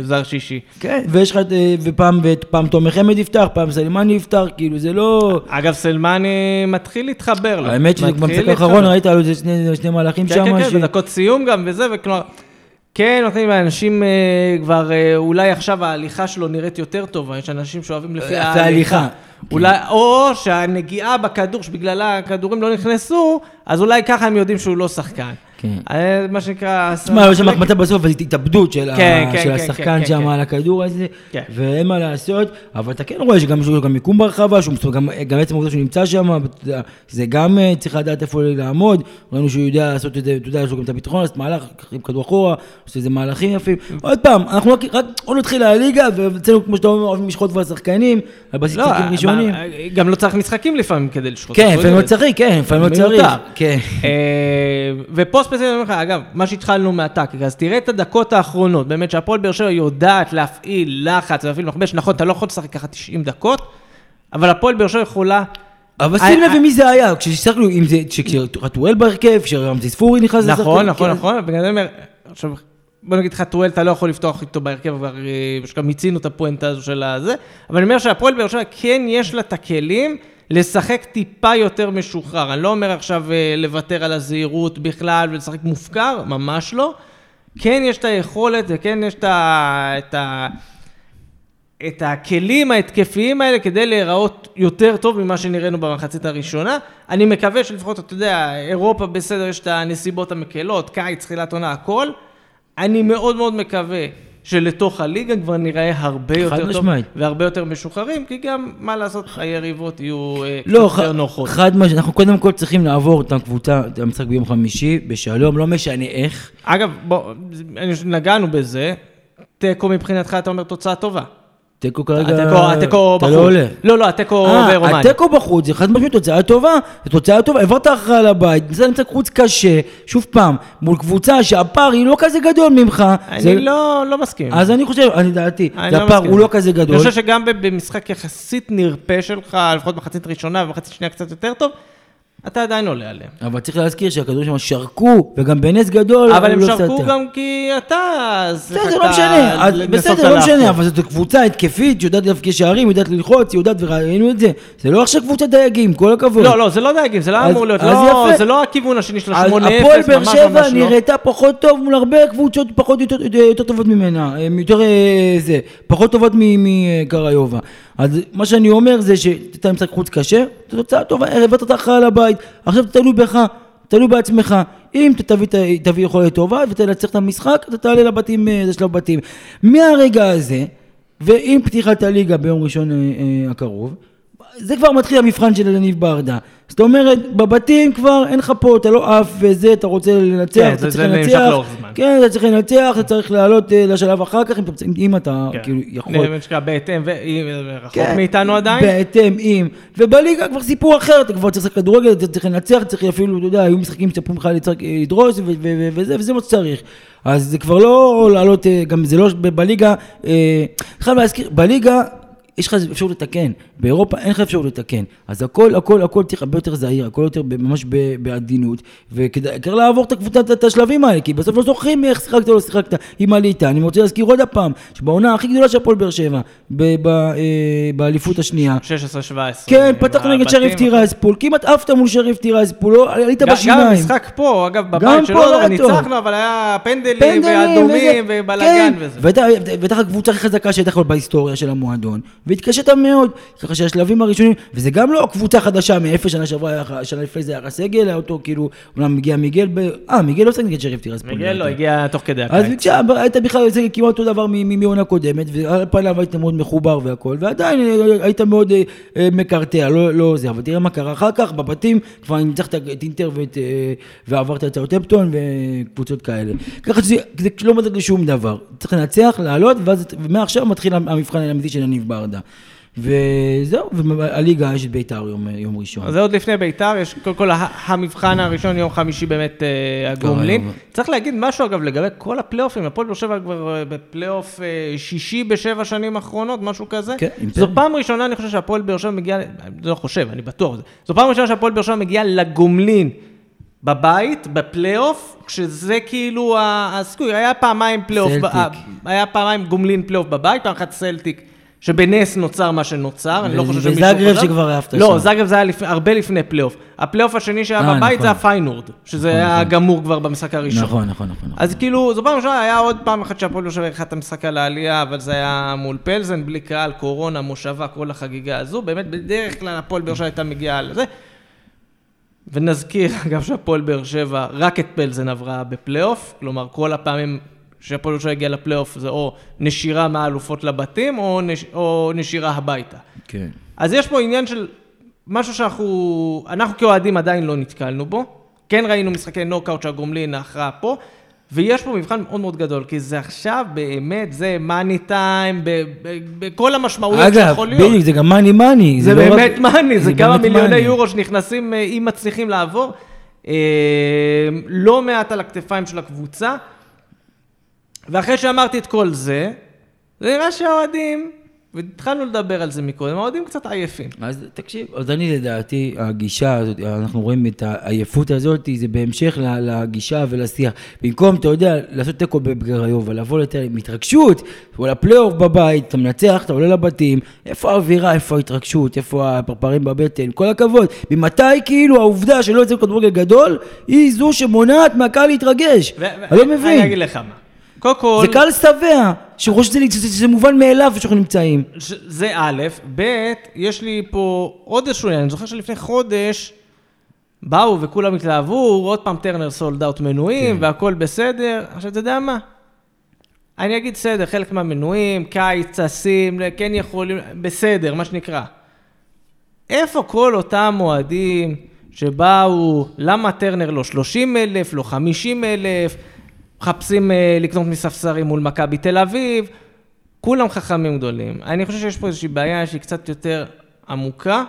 לזר שישי. כן, ויש לך. אה, ופעם תומר חמד יפתח, פעם סלימני יפתח, כאילו זה לא... אגב, סלמני מתחיל להתחבר לו. האמת שזה מתחיל במשחק להתחבר. האחרון ראית, היו איזה שני מהלכים כן, שם. כן, כן, ש- בדקות סיום גם וזה, וכלומר, כן, נותנים לאנשים אה, כבר, אה, אולי עכשיו ההליכה שלו נראית יותר טובה, יש אנשים שאוהבים לפי ההליכה. ההליכה. אולי, או שהנגיעה בכדור, שבגללה הכדורים לא נכנסו, אז אולי ככה הם יודעים שהוא לא שחקן. כן. אה, מה שנקרא... תשמע, יש שם החמצה בסוף, אז התאבדות של ה- כן, כן, של כן, השחקן כן, שם כן. על הכדור הזה, כן. ואין מה לעשות, אבל אתה כן רואה שגם יש לו גם מיקום ברחבה, שהוא גם גם עצם העובדה שהוא נמצא שם, זה גם אה, צריך לדעת איפה לעמוד, ראינו שהוא יודע לעשות את זה, אתה יודע, יש לו גם את הביטחון, לעשות מהלך, עם כדור אחורה, עושה איזה מהלכים יפים. עוד פעם, אנחנו רק, רק עוד התחילה הליגה, ואצלנו, כמו שאתה אומר, אוהבים לשחוט כבר שחקנים, על בסיס לא, ראשונים. מה, גם לא צריך משחקים לפעמים כדי לשחוט. כן, לפעמים לא צריך, כן, לפעמים לא. צריך. כן. אה, ופה ספציפית אני אומר לך, אגב, מה שהתחלנו מהטאקי, אז תראה את הדקות האחרונות, באמת שהפועל באר שבע יודעת להפעיל לחץ ולהפעיל מכבש, נכון, אתה לא יכול לשחק ככה 90 דקות, אבל הפועל באר שבע יכולה... אבל אה, שים לב אה, מי זה היה, כששיחקנו, אם זה, כשחתואל בהרכב, כשרמזי ספורי נכנס נכון, נכון, כן. נכון, בגלל זה אני אומר, עכשיו, בוא נגיד לך, טרואל, אתה לא יכול לפתוח איתו בהרכב, כבר אה, מיצינו את הפואנטה הזו של הזה, אבל אני אומר שהפועל באר שבע כן יש לה את הכלים לשחק טיפה יותר משוחרר. אני לא אומר עכשיו אה, לוותר על הזהירות בכלל ולשחק מופקר, ממש לא. כן יש את היכולת וכן יש את ה... את ה... את הכלים ההתקפיים האלה כדי להיראות יותר טוב ממה שנראינו במחצית הראשונה. אני מקווה שלפחות, אתה יודע, אירופה בסדר, יש את הנסיבות המקלות, קיץ, תחילת עונה, הכל. אני מאוד מאוד מקווה שלתוך הליגה כבר נראה הרבה יותר טוב משמעית. והרבה יותר משוחררים, כי גם, מה לעשות, היריבות יהיו אה, לא, קצת יותר ח- נוחות. חד משמעית, אנחנו קודם כל צריכים לעבור את הקבוצה, את המשחק ביום חמישי, בשלום, לא משנה איך. אגב, בוא, נגענו בזה, תיקו מבחינתך, אתה אומר תוצאה טובה. תיקו כרגע, התיקו, אתה בחוץ. לא עולה. לא, לא, התיקו אה, ברומניה. התיקו בחוץ, זה חד משמעית תוצאה טובה, זו תוצאה טובה, העברת הכרעה לבית, זה נמצא חוץ קשה, שוב פעם, מול קבוצה שהפער היא לא כזה גדול ממך. אני זה- לא, לא מסכים. אז אני חושב, אני דעתי, אני לא הפער הוא לא זה. כזה גדול. אני חושב שגם במשחק יחסית נרפה שלך, לפחות מחצית ראשונה ומחצית שנייה קצת יותר טוב, אתה עדיין עולה עליהם. אבל צריך להזכיר שהכדורים שם שרקו, וגם בנס גדול, אבל הם לא שרקו סטה. גם כי אתה בסדר, זה לא משנה, אז בסדר, לא משנה, אבל זאת קבוצה התקפית, שיודעת להבקיע שערים, יודעת ללחוץ, יודעת, וראינו את זה. זה לא עכשיו קבוצת דייגים, כל הכבוד. לא, לא, זה לא דייגים, זה לא אמור להיות, לא, יפה. זה לא הכיוון השני של השמונה הפועל אפס, באר ממש שבע לא. נראתה פחות טוב מול הרבה קבוצות פחות יותר, יותר טובות ממנה, הם יותר אה, זה, פחות טובות מקריובה. אז מה שאני אומר זה שאתה משחק חוץ קשה, תוצאה טובה, הבאת את ההכרעה לבית, עכשיו תלוי בך, תלוי בעצמך. אם אתה תביא, תביא יכולת טובה ותנצח את המשחק, אתה תעלה לבתים, אה, זה שלב בתים. מהרגע הזה, ועם פתיחת הליגה ביום ראשון אה, אה, הקרוב, זה כבר מתחיל המבחן של יניב ברדה. זאת אומרת, בבתים כבר אין לך פה, אתה לא עף וזה, אתה רוצה לנצח, כן, אתה צריך לנצח. לאורך זמן. כן, אתה צריך לנצח, אתה צריך לעלות אה, לשלב אחר כך, אם אתה, אם אתה כן. כאילו יכול. נאמן שלך בהתאם, ורחוק כן, מאיתנו עדיין. בהתאם עם, ובליגה כבר סיפור אחר, אתה כבר צריך לשחק כדורגל, אתה צריך לנצח, צריך אפילו, אתה יודע, היו משחקים שצפו ממך אה, ו- וזה, וזה מה שצריך. אז זה כבר לא לעלות, אה, גם זה לא, בליגה, אה, חייב להזכיר, בליגה יש לך אפשרות לתקן, באירופה אין לך אפשרות לתקן, אז הכל, הכל, הכל צריך הרבה יותר זהיר, הכל יותר ממש בעדינות, וכדאי לעבור את הקבוצה, את השלבים האלה, כי בסוף לא זוכרים איך שיחקת או לא שיחקת, אם עלית. אני רוצה להזכיר עוד הפעם, שבעונה הכי גדולה של הפועל באר שבע, אה, באליפות השנייה, 16-17. כן, פתחנו נגד. שריף טירספול, כמעט עפת מול שריף טירספול, לא, עלית גם- גם בשיניים. המשחק פה, אגב, גם בבית שלו, לא טוב. ניצחנו, אבל היה פנדלים, ואדומים, ובלאגן כן, וזה. והייתה- והייתה לך הקבוצה הכי חזקה שהייתה לך בהיסטוריה של המועדון, והתקשית מאוד, ככה שהשלבים הראשונים, וזה גם לא קבוצה חדשה מאיפה שנה שעברה, שנה לפני זה היה סגל, היה אותו כאילו, אומנם הגיע מיגל, אה, מיגל לא נגד שריף טירספול. מיגל לא, הגיע תוך כדי אז הקיץ. בבקשה, היית בכלל כמעט אותו דבר מעונה קודמת, ועל פניו היית מאוד מחובר והכל, ועדיין אה, היית מאוד אה, אה, מקרטע, לא, לא זה, אבל תראה מה קרה אחר כך, בבתים כבר ניצחת את אינטר אה, ועברת את האוטפטון וקבוצות כאלה. ככה שזה זה לא מדד לשום דבר, צריך לנצח, לעלות, ומעכשיו מתחיל המבחן האמיתי של יניב ברדה. וזהו, והליגה יש את בית"ר יום, יום ראשון. אז זה עוד לפני ביתר, יש קודם כל ה- המבחן הראשון, יום חמישי באמת אה, הגומלין. צריך להגיד משהו אגב לגבי כל הפלייאופים, הפועל באר שבע כבר אה, בפלייאוף אה, שישי בשבע שנים האחרונות, משהו כזה. כן, זו. פעם ראשונה, אני חושב שהפועל באר שבע מגיע, אני לא חושב, אני בטוח. זו פעם ראשונה שהפועל באר שבע מגיע לגומלין בבית, בפלייאוף, שזה כאילו הסיכוי, היה פעמיים פלייאוף. היה פעמיים גומלין פלייאוף בבית, פעם אחת סלטיק. שבנס נוצר מה שנוצר, אני לא חושב שמישהו... וזאגרב. שכבר אהבת לא. זאגרב זה היה לפני, הרבה לפני פלייאוף. הפלייאוף השני שהיה אה, בבית נכון. זה הפיינורד, שזה היה גמור כבר במשחק הראשון. נכון, נכון, נכון. נכון. אז כאילו, זו פעם ראשונה, היה עוד פעם אחת שהפועל שבע אירחה את המשחק על העלייה, אבל זה היה מול פלזן, בלי קהל, קורונה, מושבה, כל החגיגה הזו. באמת, בדרך כלל הפועל באר שבע הייתה מגיעה לזה. ונזכיר, [LAUGHS] אגב, שהפועל באר שבע, רק את פלזן עברה בפלייאוף, כלומר, כל הפעמים שהפועל שבע הגיע לפלייאוף זה או נשירה מהאלופות לבתים, או, נש... או נשירה הביתה. כן. אז יש פה עניין של משהו שאנחנו, אנחנו כאוהדים עדיין לא נתקלנו בו. כן ראינו משחקי נוקאוט שהגומלין ההכרעה פה, ויש פה מבחן מאוד מאוד גדול, כי זה עכשיו באמת, זה מאני טיים, בכל המשמעויות אגב, שיכול להיות. בדיוק, זה גם מאני מאני. זה לא באמת רק- מאני, זה כמה באמת מיליוני מאני. יורו שנכנסים, אה, אם מצליחים לעבור. אה, לא מעט על הכתפיים של הקבוצה. ואחרי שאמרתי את כל זה, זה נראה שהאוהדים, והתחלנו לדבר על זה מקודם, האוהדים קצת עייפים. אז תקשיב, אז אני לדעתי, הגישה הזאת, אנחנו רואים את העייפות הזאת, זה בהמשך לגישה ולשיח. במקום, אתה יודע, לעשות תיקו בגריובה, לבוא יותר עם התרגשות, או לפלייאוף בבית, אתה מנצח, אתה עולה לבתים, איפה האווירה, איפה ההתרגשות, איפה הפרפרים בבטן, כל הכבוד. ממתי כאילו העובדה שלא יוצא כדורגל גדול, היא זו שמונעת מהקהל להתרגש? אני לא אני מבין. אגיד לך מה. קודם כל, זה קהל שבע, שחושב שזה, שזה, שזה מובן מאליו שאנחנו נמצאים. ש- זה א', ב', יש לי פה עוד איזשהו עניין, אני זוכר שלפני חודש באו וכולם התלהבו, עוד פעם טרנר סולד אאוט מנויים כן. והכל בסדר. עכשיו, אתה יודע מה? אני אגיד בסדר, חלק מהמנויים, קיץ, צסים, כן יכולים, בסדר, מה שנקרא. איפה כל אותם אוהדים שבאו, למה טרנר לא 30 אלף, לא 50 אלף, מחפשים אה, לקנות מספסרים מול מכבי תל אביב? כולם חכמים גדולים. אני חושב שיש פה איזושהי בעיה שהיא קצת יותר עמוקה.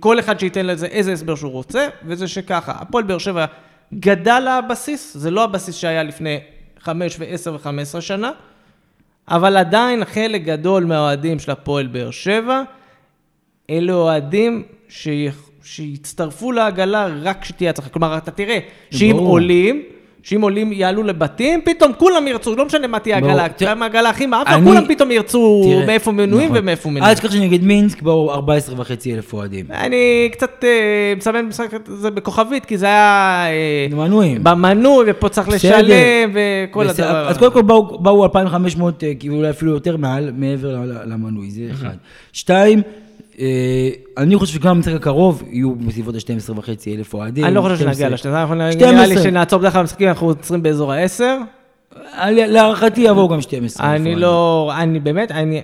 כל אחד שייתן לזה איזה הסבר שהוא רוצה, וזה שככה, הפועל באר שבע גדל הבסיס, זה לא הבסיס שהיה לפני 5 ו-10 ו-15 שנה, אבל עדיין חלק גדול מהאוהדים של הפועל באר שבע, אלה אוהדים. שיצטרפו לעגלה רק כשתהיה הצלחה. כלומר, אתה תראה שאם. עולים, שאם עולים יעלו לבתים, פתאום כולם ירצו, לא משנה מה תהיה. העגלה, תראה, גם העגלה הכי מעפה, כולם פתאום ירצו מאיפה מנויים נכון. ומאיפה אל מנויים. תשכח שנגד מינסק באו 14 וחצי אלף אוהדים. אני קצת אה, מסמן משחק הזה בכוכבית, כי זה היה... אה, מנויים. במנוי, ופה צריך. לשלם, וכל הדבר. אז קודם כל באו, באו 2,500, אה, כאילו אולי אפילו יותר מעל, מעבר למנוי, זה אחד. שתיים, אני חושב שגם במשחק הקרוב יהיו בסביבות ה-12 וחצי אלף אוהדים. אני לא חושב שנגיע 12. לשתיים, אנחנו נראה 12. לי שנעצור בדרך כלל במשחקים, אנחנו עוצרים באזור ה-10. על- להערכתי יבואו גם 12 אלף אני. לא, אני באמת, אני,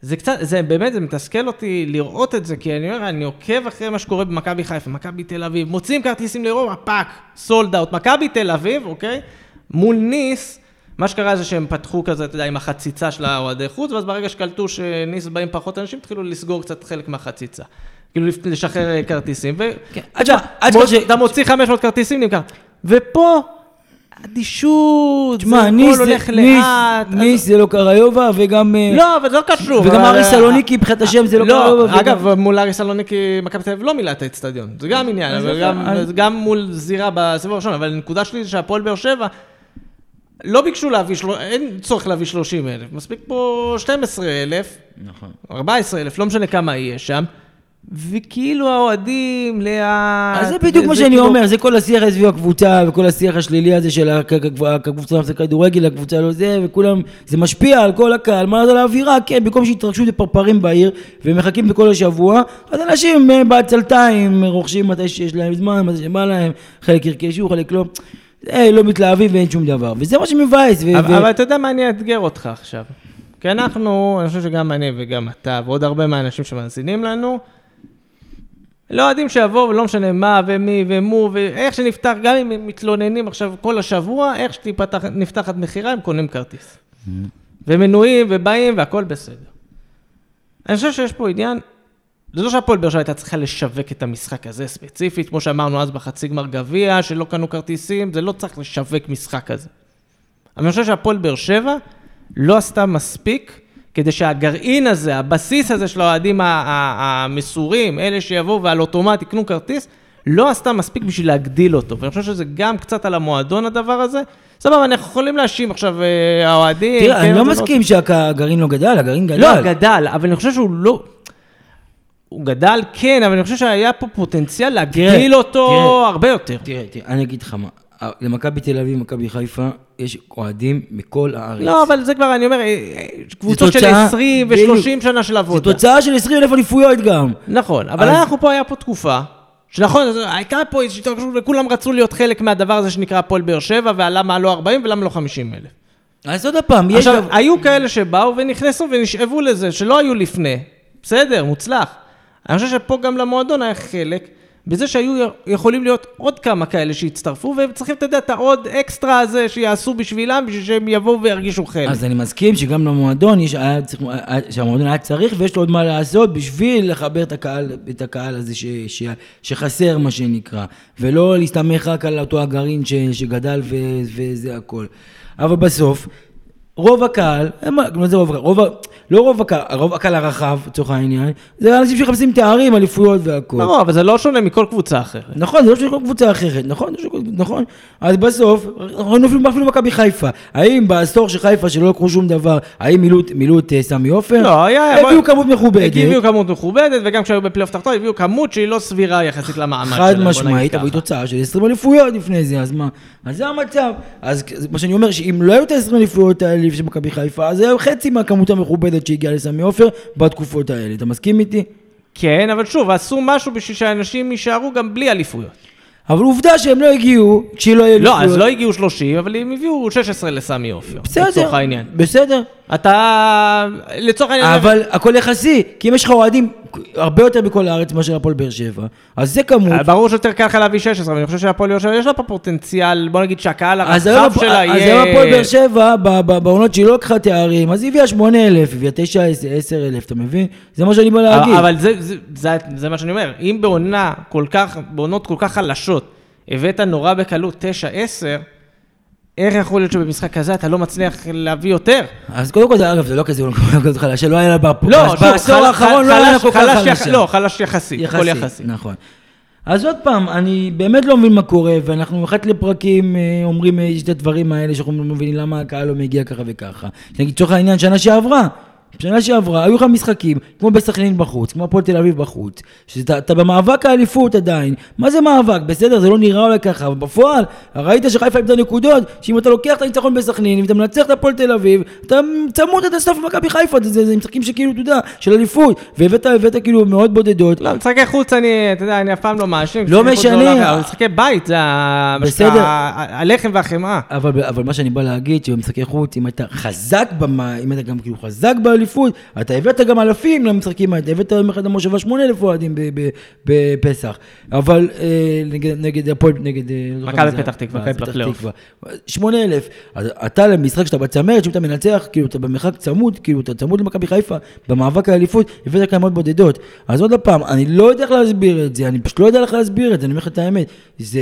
זה קצת, זה באמת, זה מתסכל אותי לראות את זה, כי אני אומר, אני עוקב אחרי מה שקורה במכבי חיפה, מכבי תל אביב, מוצאים כרטיסים לאירופה, fuck, sold out, מכבי תל אביב, אוקיי? מול ניס, מה שקרה זה שהם פתחו כזה, אתה יודע, עם החציצה של האוהדי חוץ, ואז ברגע שקלטו שניס באים פחות אנשים, התחילו לסגור קצת חלק מהחציצה. כאילו לשחרר אה, כרטיסים, ו... כן, מוציא 500 כרטיסים, נמכר. ופה, אדישות, זה הכל הולך לאט. ניס זה לא קריובה, וגם... אה, לא, אבל זה לא קשור. וגם אבל- אריס סלוניקי, מבחינת השם, זה לא קריובה. לא, אגב, מול אריס סלוניקי, מכבי תל אביב לא מילאה את האצטדיון. זה גם עניין, גם מול זירה בסיבוב הראשון. אבל הנקודה שלי זה שהפועל באר שבע, לא ביקשו להביא, של- אין צורך להביא 30 אלף. מספיק פה 12 אלף, נכון. 14 אלף, לא משנה כמה יהיה שם. וכאילו האוהדים לאט... אז זה בדיוק מה שאני כאילו- אומר, זה כל השיח הזה סביב הקבוצה, וכל השיח השלילי הזה של הקבוצה זה כדורגל, הקבוצה לא זה, וכולם, זה משפיע על כל הקהל, מה זה על האווירה, כן, במקום שיתרגשו בפרפרים בעיר, ומחכים בכל השבוע, אז אנשים אה, בעצלתיים רוכשים מתי שיש להם זמן, מתי שבא להם, חלק ירכשו, חלק לא, אה, לא מתלהבים ואין שום דבר, וזה מה שמבאס. ו- אבל, ו- אבל אתה יודע מה, אני אאתגר אותך עכשיו. כי אנחנו, אני חושב שגם אני וגם אתה, ועוד הרבה מהאנשים שמאזינים לנו, לא יודעים שיבואו, ולא משנה מה ומי ומו, ואיך שנפתח, גם אם הם מתלוננים עכשיו כל השבוע, איך שנפתחת מכירה, הם קונים כרטיס. ומנויים, ובאים, והכל בסדר. אני חושב שיש פה עניין, לא שהפועל באר שבע הייתה צריכה לשווק את המשחק הזה ספציפית, כמו שאמרנו אז בחצי גמר גביע, שלא קנו כרטיסים, זה לא צריך לשווק משחק כזה. אבל אני חושב שהפועל באר שבע לא עשתה מספיק כדי שהגרעין הזה, הבסיס הזה של האוהדים המסורים, אלה שיבואו ועל אוטומט יקנו כרטיס, לא עשתה מספיק בשביל להגדיל אותו. ואני חושב שזה גם קצת על המועדון הדבר הזה. סבבה, אנחנו יכולים להאשים עכשיו אה, האוהדים. תראה, כן, אני לא זה מסכים שהגרעין לא גדל, הגרעין גדל. לא, גדל, אבל אני חושב שהוא לא... הוא גדל, כן, אבל אני חושב שהיה פה פוטנציאל להגדיל אותו תראה. הרבה יותר. תראה, תראה, אני אגיד לך מה, למכבי תל אביב, מכבי חיפה, יש אוהדים מכל הארץ. לא, אבל זה כבר, אני אומר, אה, אה, קבוצות של תוצאה- 20 בדיוק. ו-30 שנה של זו עבודה. תוצאה של 20 אלף אליפויות גם. נכון, אבל אז- אנחנו פה, היה פה תקופה, שנכון, הייתה פה איזושהי התרגשות, וכולם רצו להיות חלק מהדבר הזה שנקרא הפועל באר שבע, ולמה לא 40 ולמה לא 50 אלף. אז עוד פעם, יש... עכשיו, היו כאלה שבאו ונכנסו ונשאבו לזה, שלא היו לפני. בסדר, מוצלח. אני חושב שפה גם למועדון היה חלק, בזה שהיו יכולים להיות עוד כמה כאלה שהצטרפו, והם צריכים, אתה יודע, את העוד אקסטרה הזה שיעשו בשבילם, בשביל שהם יבואו וירגישו חלק. אז אני מסכים שגם למועדון, יש, היה צריך, שהמועדון היה צריך ויש לו עוד מה לעשות בשביל לחבר את הקהל, את הקהל הזה ש, ש, שחסר, מה שנקרא, ולא להסתמך רק על אותו הגרעין ש, שגדל ו, וזה הכל. אבל בסוף, רוב הקהל, מה זה רוב הקהל? רוב, לא רוב הקהל, רוב הקהל הרחב, לצורך העניין, זה אנשים שמחפשים תארים, אליפויות והכל. לא, אבל זה לא שונה מכל קבוצה אחרת. נכון, זה לא של כל קבוצה אחרת, נכון, כל- נכון. אז בסוף, ראינו אפילו אפילו מכבי חיפה. האם בעשור של חיפה שלא לקחו שום דבר, האם מילאו את- אה, סמי עופר? לא, היה... הביאו כמות מכובדת. הביאו כמות מכובדת, וגם כשהיו בפלייאוף תחתון, הביאו כמות שהיא לא סבירה יחסית למעמד שלהם. חד משמעית. אבל היא תוצאה של 20 אליפויות לפני זה, אז מה? אז זה המצב. אז כ- מה שאני אומר, שאם לא היו את ה-20 אליפויות האלה של מכבי חיפה, אז היה חצי מהכמות המכובדת שהגיעה לסמי עופר בתקופות האלה. אתה מסכים איתי? כן, אבל שוב, עשו משהו בשביל שאנשים יישארו גם בלי אליפויות. אבל עובדה שהם לא הגיעו, כשלא היו לא, אז לא הגיעו 30, אבל הם הביאו 16 לסמי עופר. בסדר, לצורך העניין. בסדר. אתה... לצורך העניין... אבל הכל יחסי, כי אם יש לך אוהדים, הרבה יותר בכל הארץ מאשר הפועל באר שבע. אז זה כמות. ברור שיותר קל לך להביא 16, אבל אני חושב שהפועל ירושלים יש לה פה פוטנציאל, בוא נגיד שהקהל אז הרחב שלה אז יהיה... היום הפועל באר שבע, בעונות שהיא לא לקחה תארים, אז היא הביאה 8,000, הביאה 9, 10,000, אתה מבין? זה מה שאני בא להגיד. אבל זה, זה, זה, זה מה שאני אומר, אם בעונה כל כך, בעונות כל כך חלשות, הבאת נורא בקלות 9-10, איך יכול להיות שבמשחק כזה אתה לא מצליח להביא יותר? אז קודם כל, אגב, זה לא כזה, לא כזה חלשה, לא היה לה בפ- לא, בעשור חל- האחרון לא היה לה חלש- כל כך חלש. לא, חלש יחסי, הכל יחסי. נכון. אז עוד פעם, אני באמת לא מבין מה קורה, ואנחנו אחת לפרקים אה, אומרים אה, את הדברים האלה, שאנחנו לא מבינים למה הקהל לא מגיע ככה וככה. נגיד, לצורך העניין, שנה שעברה. שנה שעברה, היו לך משחקים, כמו בסכנין בחוץ, כמו הפועל תל אביב בחוץ, שאתה אתה במאבק האליפות עדיין. מה זה מאבק? בסדר, זה לא נראה אולי ככה, אבל בפועל, ראית שחיפה איבדה נקודות, שאם אתה לוקח את הניצחון בסכנין, אם אתה מנצח את הפועל תל אביב, אתה צמוד עד הסוף במכבי חיפה, זה, זה, זה משחקים שכאילו, אתה יודע, של אליפות, והבאת הבאת כאילו מאוד בודדות. לא, משחקי חוץ אני, אתה יודע, אני אף פעם לא מאשים. לא משנה. משחקי בית זה הלחם והחמאה. אבל, אבל מה שאני בא להגיד, שבמשחקי חוץ, אם אתה חזק, במה, אם אתה גם כאילו חזק באליפות, אתה הבאת גם אלפים למשחקים האלה, הבאת יום אחד למושבה שמונה אלף אוהדים ב- ב- בפסח. אבל אה, נגד, הפועל, נגד... אה, לא מכבי פתח. תקווה, מכבי פתח. תקווה. שמונה אלף. אז אתה למשחק שאתה בצמרת, שאם אתה מנצח, כאילו אתה במרחק צמוד, כאילו אתה צמוד למכבי חיפה, במאבק האליפות, הבאת כמה בודדות. אז עוד פעם, אני לא יודע איך להסביר את זה, אני פשוט לא יודע איך להסביר את זה, אני אומר לך את האמת. זה...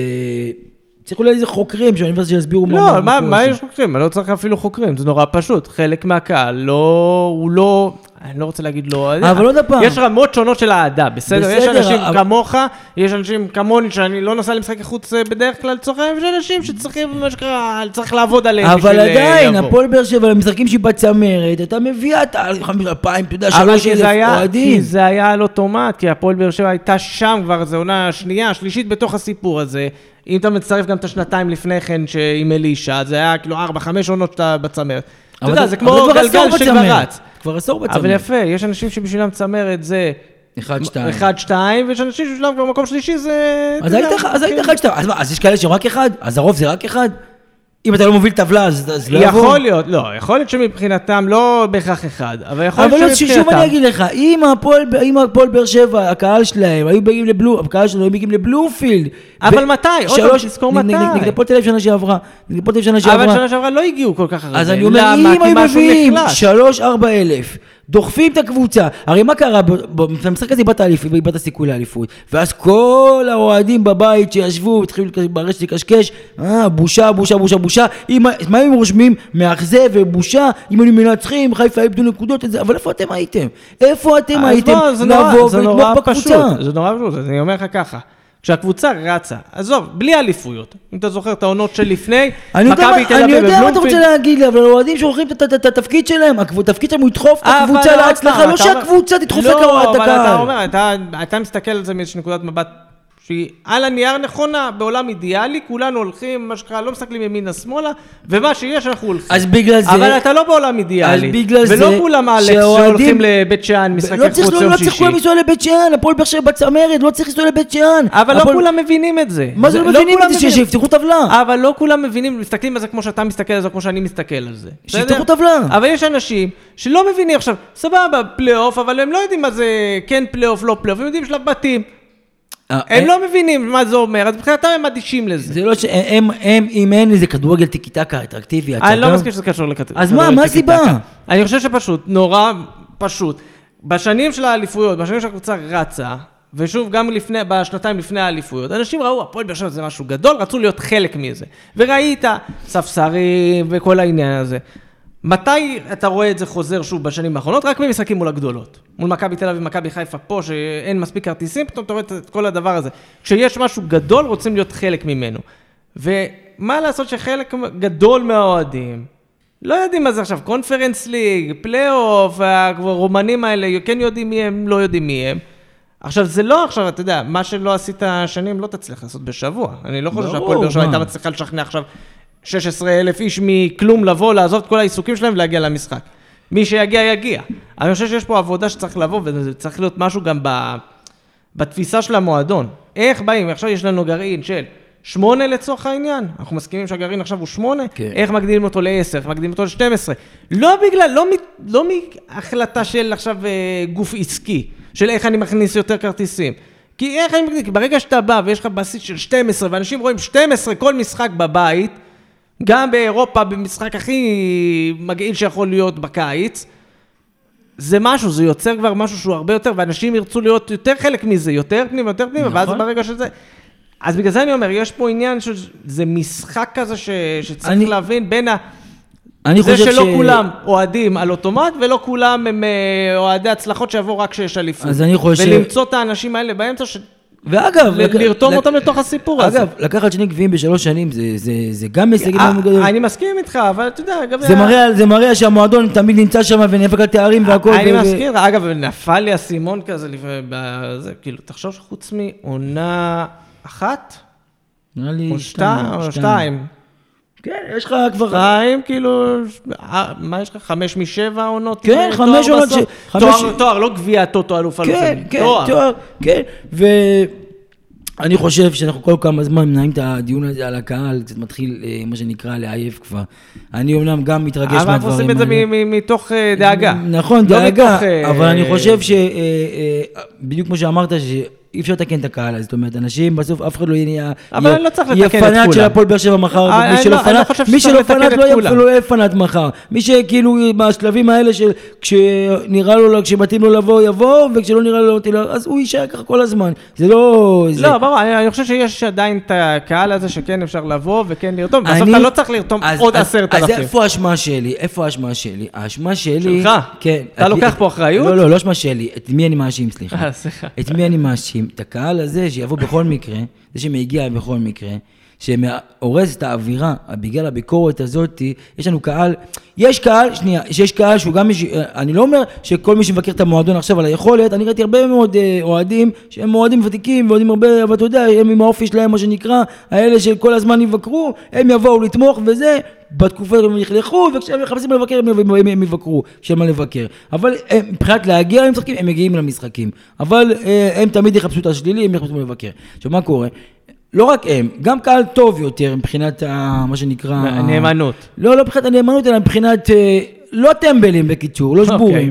צריך אולי איזה חוקרים שהאוניברסיטה שיסבירו לא, מה מה, קורה מה. יש חוקרים? אני לא צריך אפילו חוקרים, זה נורא פשוט. חלק מהקהל לא, הוא לא, אני לא רוצה להגיד לא, אבל עוד פעם. יש רמות שונות של אהדה, בסדר? יש אנשים כמוך, יש אנשים כמוני שאני לא נוסע למשחקי חוץ אה, בדרך כלל העניין, ויש אנשים שצריכים, מה שנקרא, צריך לעבוד עליהם אבל אה, עדיין. הפועל באר שבע, למשחקים שהיא בצמרת, אתה מביאה את ה-2,000, אתה יודע, אבל שלוש כי אלף זה היה, כי אוהדים. זה היה על אוטומט, כי הפועל באר שבע הייתה שם כבר, זו עונה שנייה, שלישית בתוך הסיפור הזה. אם אתה מצטרף גם את השנתיים לפני כן עם אלישע, זה היה כאילו ארבע, חמש עונות שאתה בצמרת. אתה יודע, זה כמו גלגל שכבר בצמרת. רץ. כבר עשור בצמרת. אבל יפה, יש אנשים שבשבילם צמרת זה... אחד, שתיים. אחד, שתיים, ויש אנשים שבשבילם כבר מקום שלישי זה... אז היית אז היית כן. אחד, שתיים. אז יש כאלה שהם רק אחד? אז הרוב זה רק אחד? אם אתה לא מוביל טבלה, אז אז לא יבוא? יכול להיות, לא, יכול להיות שמבחינתם לא בהכרח אחד, אבל יכול אבל להיות לא, שוב שמבחינתם... אני אגיד לך, אם הפועל- אם הפועל באר שבע, הקהל שלהם, היו באים לבלו, הקהל שלהם היו מגיעים לבלומפילד. אבל ב- מתי? עוד פעם, תזכור מתי. נגד הפועל תל אביב שנה שעברה. נגד הפועל תל אביב שנה שעברה. אבל שנה שעברה לא הגיעו כל כך הרבה. אז אני אומר? אם היו מביאים נחלש. שלוש, ארבע אלף, דוחפים את הקבוצה, הרי מה קרה, במשחק הזה איבדת איבדת סיכוי לאליפות, ואז כל האוהדים בבית שישבו, התחילו ברשת לקשקש, אה, בושה, בושה, בושה, בושה, אם- מה הם רושמים? מאכזב ובושה, אם היינו מנצחים, חיפה איבדו נקודות, זה, אבל איפה אתם הייתם? איפה אתם אז הייתם בוא, זה נורא- לבוא זה ולתמוך בקבוצה? פשוט, זה נורא פשוט, אני אומר לך ככה. כשהקבוצה רצה, עזוב, בלי אליפויות, אם אתה זוכר את העונות שלפני, אני מכבי תל אני אביב יודע מה אתה רוצה להגיד לי, אבל האוהדים שהולכים את- התפקיד שלהם, התפקיד שלהם הוא לדחוף את הקבוצה להצלחה, לא שהקבוצה תדחוף לא, את אבל אתה הקהל. אומר, אתה מסתכל על זה מאיזושהי נקודת מבט שהיא על הנייר נכונה, בעולם אידיאלי, כולנו הולכים, מה שנקרא, לא מסתכלים ימינה-שמאלה, ומה שיש אנחנו הולכים. אז בגלל זה... אבל אתה לא בעולם אידיאלי. אז בגלל זה ולא כולם אלכס שהולכים לבית שאן, משחקי לא חוץ לא, יום לא צריך שישי. כולם לנסוע לבית שאן, הפועל באר שבע בצמרת, לא צריך לנסוע לבית שאן. אבל לא הפועל- כולם מבינים את זה. מה זה לא מבינים כולם את זה? מבינים. שיפתחו טבלה. אבל לא כולם מבינים, מסתכלים על זה כמו שאתה מסתכל על זה, כמו שאני מסתכל על זה. שיפתחו? טבלה. אבל יש אנשים שלא מבינים עכשיו, סבבה, פלייאוף, אבל הם לא יודעים מה זה כן פלייאוף, לא פלייאוף, הם יודעים שלב בתים. אה, הם אה, לא מבינים מה זה אומר, אז מבחינתם הם אדישים לזה. זה לא ש... הם, הם, אם אין איזה כדורגל טיקי טקה אטרקטיבי, אני לא מסכים שזה קשור לכתוב. אז מה, מה הסיבה? אני חושב שפשוט, נורא פשוט. בשנים של האליפויות, בשנים שהקבוצה רצה, ושוב, גם לפני, בשנתיים לפני האליפויות, אנשים ראו, הפועל באר שבע זה משהו גדול, רצו להיות חלק מזה. וראית ספסרים וכל העניין הזה. מתי אתה רואה את זה חוזר שוב בשנים האחרונות? רק במשחקים מול הגדולות. מול מכבי תל אביב ומכבי חיפה פה, שאין מספיק כרטיסים, פתאום אתה רואה את כל הדבר הזה. כשיש משהו גדול, רוצים להיות חלק ממנו. ומה לעשות שחלק גדול מהאוהדים לא יודעים מה זה עכשיו, קונפרנס ליג, פלייאוף, הרומנים האלה כן יודעים מי הם, לא יודעים מי הם. עכשיו, זה לא עכשיו, אתה יודע, מה שלא עשית שנים לא תצליח לעשות בשבוע. אני לא חושב שהפועל באר שבע? הייתה מצליחה לשכנע עכשיו 16 אלף איש מכלום לבוא, לעזוב את כל העיסוקים שלהם ולהגיע למשחק. מי שיגיע, יגיע. אני חושב שיש פה עבודה שצריך לבוא, וזה צריך להיות משהו גם ב... בתפיסה של המועדון. איך באים, עכשיו יש לנו גרעין של שמונה לצורך העניין, אנחנו מסכימים שהגרעין עכשיו הוא שמונה, כן. איך מגדילים אותו לעשר, איך מגדילים אותו לשתים עשרה. לא בגלל, לא, מ- לא מהחלטה של עכשיו אה, גוף עסקי, של איך אני מכניס יותר כרטיסים. כי איך אני מכניס, כי ברגע שאתה בא ויש לך בסיס של 12, ואנשים רואים 12 כל משחק בבית, גם באירופה, במשחק הכי מגעיל שיכול להיות בקיץ, זה משהו, זה יוצר כבר משהו שהוא הרבה יותר, ואנשים ירצו להיות יותר חלק מזה, יותר פנימה, יותר פנימה, נכון. ואז ברגע שזה... אז בגלל זה אני אומר, יש פה עניין שזה משחק כזה ש... שצריך אני- להבין בין ה... אני זה חושב שלא כולם אוהדים על אוטומט, ולא כולם הם אה, אוהדי הצלחות שיבואו רק כשיש אליפות. אז אני חושב- ולמצוא את האנשים האלה באמצע, ש... ואגב, לרתום אותם לתוך הסיפור הזה. אגב, לקחת שני גביעים בשלוש שנים, זה- גם הישג אה, מאוד גדול. אני מסכים איתך, אבל אתה יודע, גם... זה מראה, שהמועדון תמיד נמצא שם ונאבק על תארים והכל. אני מזכיר, אגב, נפל לי האסימון כזה כאילו, תחשוב שחוץ מעונה אחת, נראה לי שתיים, או שתיים, כן, יש לך כבר... שתיים, כאילו, אה, מה יש לך, חמש משבע עונות? כן, חמש עונות תואר, לא גביע טוטו אלוף כן, אלופים, כן, תואר, כן, ואני חושב שאנחנו כל כמה זמן מנהלים את הדיון הזה על הקהל, קצת מתחיל, אה, מה שנקרא, לעייף כבר. אני אומנם גם מתרגש אבל אנחנו מהדברים עושים את זה האלה. מתוך אה, דאגה. נכון, לא דאגה, אבל אני חושב ש... בדיוק כמו שאמרת, שאי אפשר לתקן את הקהל הזה, זאת אומרת, אנשים בסוף, אף אחד לא יהיה... אבל יהיה- לא צריך יהיה לתקן את פנאט של כולם. הפועל באר שבע מחר, אה, ומי אני שלא לא- אני לא פנאט, מי שלא פנאט לא יהיה כולם. לא יהיה פנאט מחר. מי שכאילו בשלבים האלה של כשנראה לו, כשמתאים לו לבוא, יבוא, וכשלא נראה לו, לא אז הוא יישאר ככה כל הזמן. זה לא... לא, ברור, אני אני חושב שיש עדיין את הקהל הזה שכן אפשר לבוא וכן לרתום. בסוף אני- אתה לא צריך לרתום אז- עוד אז- עשרת אז אלפים. איפה האשמה שלי? איפה האשמה שלי? האשמה שלי... שלך? כן. אתה את- לוקח פה אחריות? לא, לא, לא אשמה שלי. את מי אני מאשים, סליחה. אה, סליחה. את מי אני מאשים? את הקהל הזה שיבוא בכל מקרה, זה שמגיע בכל מקרה, שהורס את האווירה בגלל הביקורת הזאת, יש לנו קהל, יש קהל, שנייה, שיש קהל שהוא גם, אני לא אומר שכל מי שמבקר את המועדון עכשיו על היכולת, אני ראיתי הרבה מאוד אה, אוהדים, שהם אוהדים ותיקים ואוהדים הרבה, אבל אתה יודע, הם עם האופי שלהם, מה שנקרא, האלה שכל הזמן יבקרו, הם יבואו לתמוך וזה, בתקופה הם יכלכו, וכשהם מחפשים לבקר הם, הם, יבקרו, כשאין מה לבקר. אבל הם, מבחינת להגיע למשחקים, הם מגיעים למשחקים. אבל אה, הם תמיד יחפשו את השלילי, הם יחפשו לבקר. עכשיו, מה קורה? לא רק הם, גם קהל טוב יותר מבחינת ה, מה שנקרא... נאמנות. לא, לא מבחינת הנאמנות, אלא מבחינת... אה, לא טמבלים בקיצור, לא שבורים. אוקיי.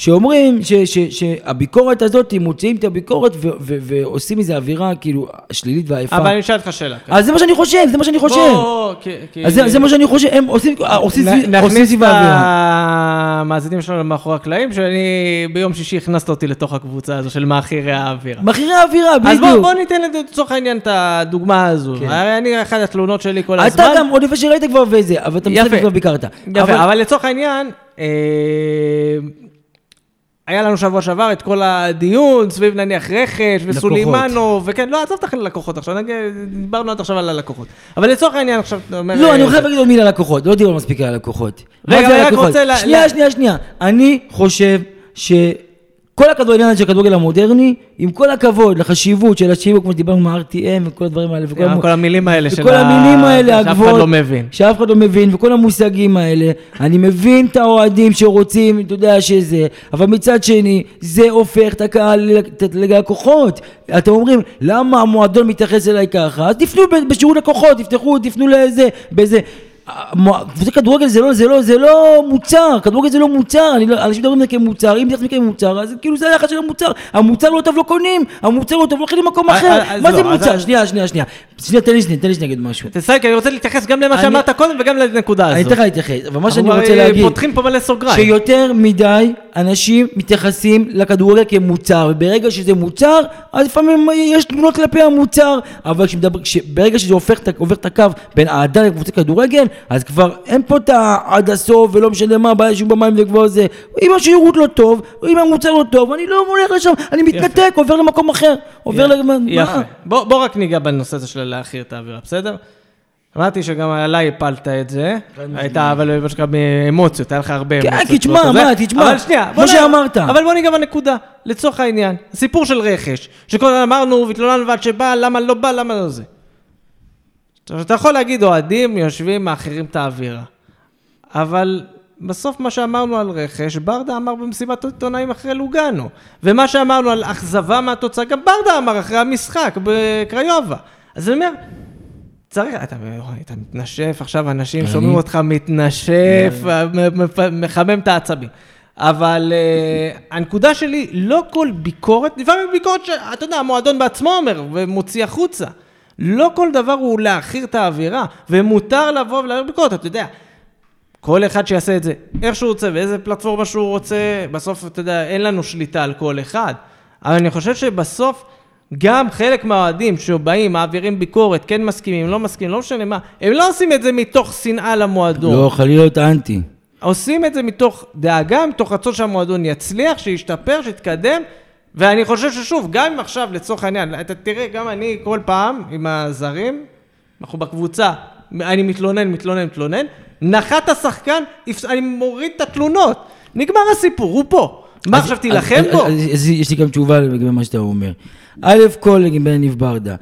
שאומרים ש, ש, שהביקורת הזאת, מוציאים את הביקורת ו, ו, ועושים מזה אווירה כאילו שלילית ועייפה. אבל אני אשאל אותך שאלה. אז זה מה שאני חושב, זה מה שאני חושב. בוא, כי- כי- אז זה, זה מה שאני חושב, הם עושים, עושים, נ- סביב- עושים נכניס את האווירה. המאזינים שלנו מאחורי הקלעים, שאני ביום שישי הכנסת אותי לתוך הקבוצה הזו של מאכירי האווירה. מחירי האווירה, אז בוא, בדיוק. בוא ניתן לצורך העניין את הדוגמה הזו. כן. הרי אני, אחת התלונות שלי כל הזמן... אתה גם, עוד לפני שראית כבר וזה, אבל אתה משחק יפה. וכבר ביקרת. יפה, אבל לצורך העניין, אה, היה לנו שבוע שעבר את כל הדיון סביב נניח רכש וסולימנו, וכן, לא, עזוב את הלקוחות עכשיו, דיברנו עד עכשיו על הלקוחות. אבל לצורך העניין עכשיו, אתה אומר... לא, אה, אני חייב להגיד עוד מילה ללקוחות, לא דיברנו מספיק על הלקוחות. רגע, אני רק? רוצה שנייה, שנייה, שנייה. אני חושב שכל הכדורגל הזה של הכדורגל המודרני, עם כל הכבוד לחשיבות של השיווק, כמו שדיברנו מה-RTM וכל הדברים האלה, וכל המו- כל המילים האלה של וכל ה- המילים האלה שאף אחד הגבוהות, לא מבין. שאף אחד לא מבין, וכל המושגים האלה, אני מבין את האוהדים שרוצים, אתה יודע שזה, אבל מצד שני, זה הופך את הקהל ללקוחות. אתם אומרים, למה המועדון מתייחס אליי ככה? אז תפנו בשירות לקוחות, תפתחו, תפנו לזה, בזה. קבוצת כדורגל זה לא, זה לא, זה לא מוצר, כדורגל זה לא מוצר, אני לא, אנשים מדברים על זה כמוצר, אם מתייחסים כמוצר, אז כאילו זה היחס של המוצר, המוצר לא טוב לא קונים, המוצר לא טוב לא הולכים למקום אה, אחר, אה, מה לא, זה אז- מוצר? שנייה, שנייה, שנייה, שנייה, תן לי שנייה, תן לי שנייה להגיד משהו. תסייג, כי אני רוצה להתייחס גם למה שאמרת קודם וגם לנקודה הזו. אני אתן לך להתייחס, אבל מה שאני רוצה אה, להגיד, פותחים פה מלא סוגריים. שיותר מדי אנשים מתייחסים לכדורגל כמוצר, וברגע שזה מוצר, אז לפעמים יש תמונות כלפי המוצר, אבל כשמדבר, כש- ברגע שזה הופך, עובר את הקו בין אהדה לקבוצת כדורגל, אז כבר אין פה את העד הסוף, ולא משנה מה, הבעיה שהוא במים וכבר זה. אם השירות לא טוב, אם המוצר לא טוב, אני לא הולך לשם, אני מתנתק, עובר למקום אחר, עובר ל... יפה. בוא, בוא רק ניגע בנושא הזה של להכיר את האווירה, בסדר? אמרתי שגם עליי הפלת את זה, היית אבל מה שנקרא באמוציות, היה לך הרבה כן, אמוציות. כי תשמע. מה, תשמע, אבל שנייה, כמו שאמרת. אבל בוא ניגע בנקודה, לצורך העניין, הסיפור של רכש, שכל הזמן אמרנו והתלוננו ועד שבא, למה לא בא, למה לא זה. אתה יכול להגיד, אוהדים יושבים, מאחרים את האווירה. אבל בסוף מה שאמרנו על רכש, ברדה אמר במסיבת עיתונאים אחרי לוגאנו. ומה שאמרנו על אכזבה מהתוצאה, גם ברדה אמר אחרי המשחק בקריובה. אז אני אומר, צריך, אתה, אתה מתנשף עכשיו, אנשים שומעים אותך מתנשף, מ- מחמם את העצבים. אבל uh, הנקודה שלי, לא כל ביקורת, לפעמים ביקורת שאתה יודע, המועדון בעצמו אומר ומוציא החוצה. לא כל דבר הוא להעכיר את האווירה, ומותר לבוא ולהעביר ביקורת, אתה יודע. כל אחד שיעשה את זה איך שהוא רוצה ואיזה פלטפורמה שהוא רוצה, בסוף, אתה יודע, אין לנו שליטה על כל אחד. אבל אני חושב שבסוף, גם חלק מהאוהדים שבאים, מעבירים ביקורת, כן מסכימים, לא מסכימים, לא משנה מה, הם לא עושים את זה מתוך שנאה למועדון. לא, חלילה להיות אנטי. עושים את זה מתוך דאגה, מתוך רצון שהמועדון יצליח, שישתפר, שיתקדם, ואני חושב ששוב, גם אם עכשיו, לצורך העניין, אתה תראה, גם אני כל פעם עם הזרים, אנחנו בקבוצה, אני מתלונן, מתלונן, מתלונן, נחת השחקן, אני מוריד את התלונות, נגמר הסיפור, הוא פה. מה עכשיו תילחם בו? יש לי גם תשובה לגבי מה שאתה אומר. א' כל לגבי ניב ברדה.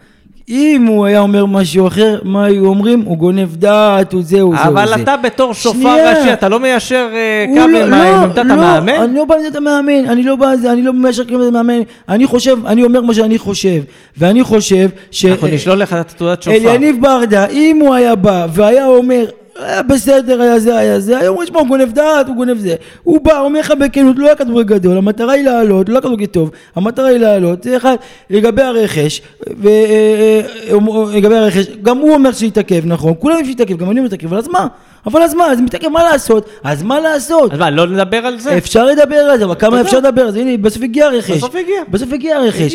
אם הוא היה אומר משהו אחר, מה היו אומרים? הוא גונב דעת, הוא זה, הוא זה, הוא זה. אבל אתה בתור שופר ראשי, אתה לא מיישר קו עם עמדת לא, המאמן? אני לא בא לעמדת המאמן, אני לא בא לזה, אני לא מיישר קו עם עמדת המאמן. אני חושב, אני אומר מה שאני חושב. ואני חושב ש... אנחנו נשלול לך את תעודת שופר. אליניב ברדה, אם הוא היה בא והיה אומר... היה בסדר, היה זה, היה זה, היום אומרים, שמע, הוא גונב דעת, הוא גונב זה. הוא בא, אומר לך בכנות, לא היה כדורגל גדול, המטרה היא לעלות, לא כדורגל טוב, המטרה היא לעלות, זה אחד, לגבי הרכש, ולגבי הרכש, גם הוא אומר שיתעכב, נכון, כולם שיתעכב, גם אני אומר שיתעכב, אבל אז מה? אבל אז מה, אז מתעכב, מה לעשות? אז מה לעשות? אז מה, לא נדבר על זה? אפשר לדבר על זה, אבל כמה אפשר לדבר על זה? הנה, בסוף הגיע הרכש. בסוף הגיע. בסוף הגיע הרכש.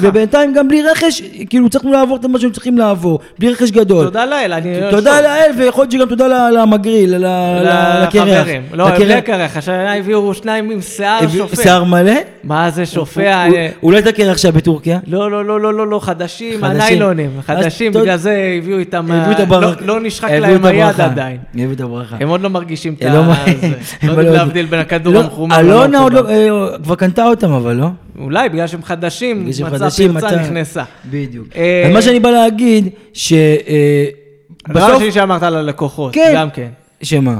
ובינתיים גם בלי רכש, כאילו צריכים לעבור את מה שהם צריכים לעבור, בלי רכש גדול. תודה לאל, אני... תודה לאל, ויכול להיות שגם תודה למגריל, לקרח. לא, הם. בלי הקרח, השנה הביאו שניים עם שיער שופע. שיער מלא? מה זה שופע? אה, אולי את הקרח שהיה בטורקיה? לא, לא, לא, לא, לא, לא, חדשים. הניילונים, חדשים, בגלל זה הביאו איתם, הביאו את אה, הברכה. לא- לא נשחק להם היד הברכה. עדיין. הביאו את הברכה. הם עוד לא מרגישים את לא ה... לא לא יודעים. להבדיל בין הכדור לא, המחומר אלונה עוד. לא, אה, כבר קנתה אותם אבל לא? אולי, בגלל שהם חדשים, מצא פרצה נכנסה. בדיוק. אה, אז מה שאני בא להגיד, ש... אה, הדבר. השני שאמרת על הלקוחות, כן. גם כן. שמה?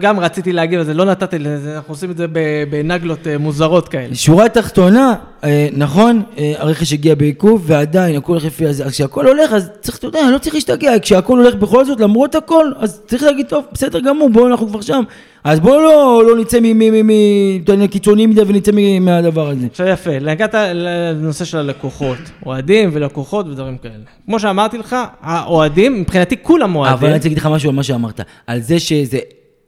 גם רציתי להגיב על זה, לא נתתי לזה, אנחנו עושים את זה בנגלות אה, מוזרות כאלה. שורה תחתונה, אה, נכון, אה, הרכש הגיע בעיכוב, ועדיין הכל הולך לפי הזה. אז כשהכל הולך, אז צריך, אתה יודע, לא צריך להשתגע, כשהכל הולך בכל זאת, למרות הכל, אז צריך להגיד, טוב, בסדר גמור, בואו, אנחנו כבר שם. אז בואו לא, לא נצא מ... מ... מ... מ... אתה יודע, קיצוניים מדי ונצא מהדבר הזה. עכשיו יפה, נגעת לנושא של הלקוחות, אוהדים ולקוחות ודברים כאלה. כמו שאמרתי לך, האוהדים, מבחינתי כולם אוהדים. אבל אני רוצה להגיד לך משהו על מה שאמרת, על זה שזה,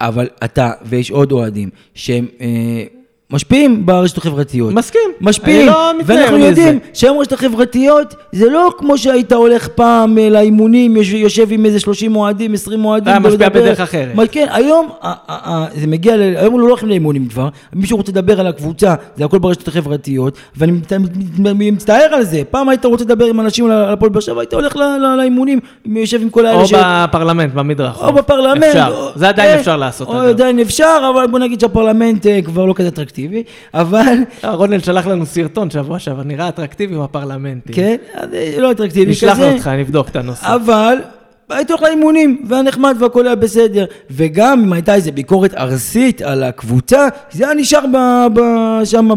אבל אתה ויש עוד אוהדים שהם אה, משפיעים ברשתות החברתיות. מסכים. משפיעים, לא ואנחנו. יודעים שהיום הרשתות החברתיות זה לא כמו שהיית הולך פעם אה, לאימונים, יושב, עם איזה 30 אוהדים, 20 אוהדים. היה משפיע ומדבר. בדרך אחרת. כן, היום זה מגיע, היום לא הולכים לאימונים כבר, מישהו רוצה לדבר על הקבוצה, זה הכל ברשתות החברתיות, ואני מצטער על זה, פעם היית רוצה לדבר עם אנשים על על הפועל באר שבע, היית הולך לאימונים, יושב עם כל האלה או ש... בפרלמנט, במדרח. או בפרלמנט. אפשר, או- זה עדיין כן, אפשר לעשות. או. עדיין אפשר, אבל בוא נגיד שהפרלמנט אה, כבר לא כזה אטרקטיבי, אבל, אה, רונן שלח לנו סרטון שבוע שעבר, נראה אטרקטיבי בפרלמנטים. כן, אה, לא אטרקטיבי נשלח כזה, אותך, נבדוק את הנושא. אבל הייתי הולך לאימונים, והיה נחמד והכל היה בסדר. וגם אם הייתה איזו ביקורת ארסית על הקבוצה, זה היה נשאר שם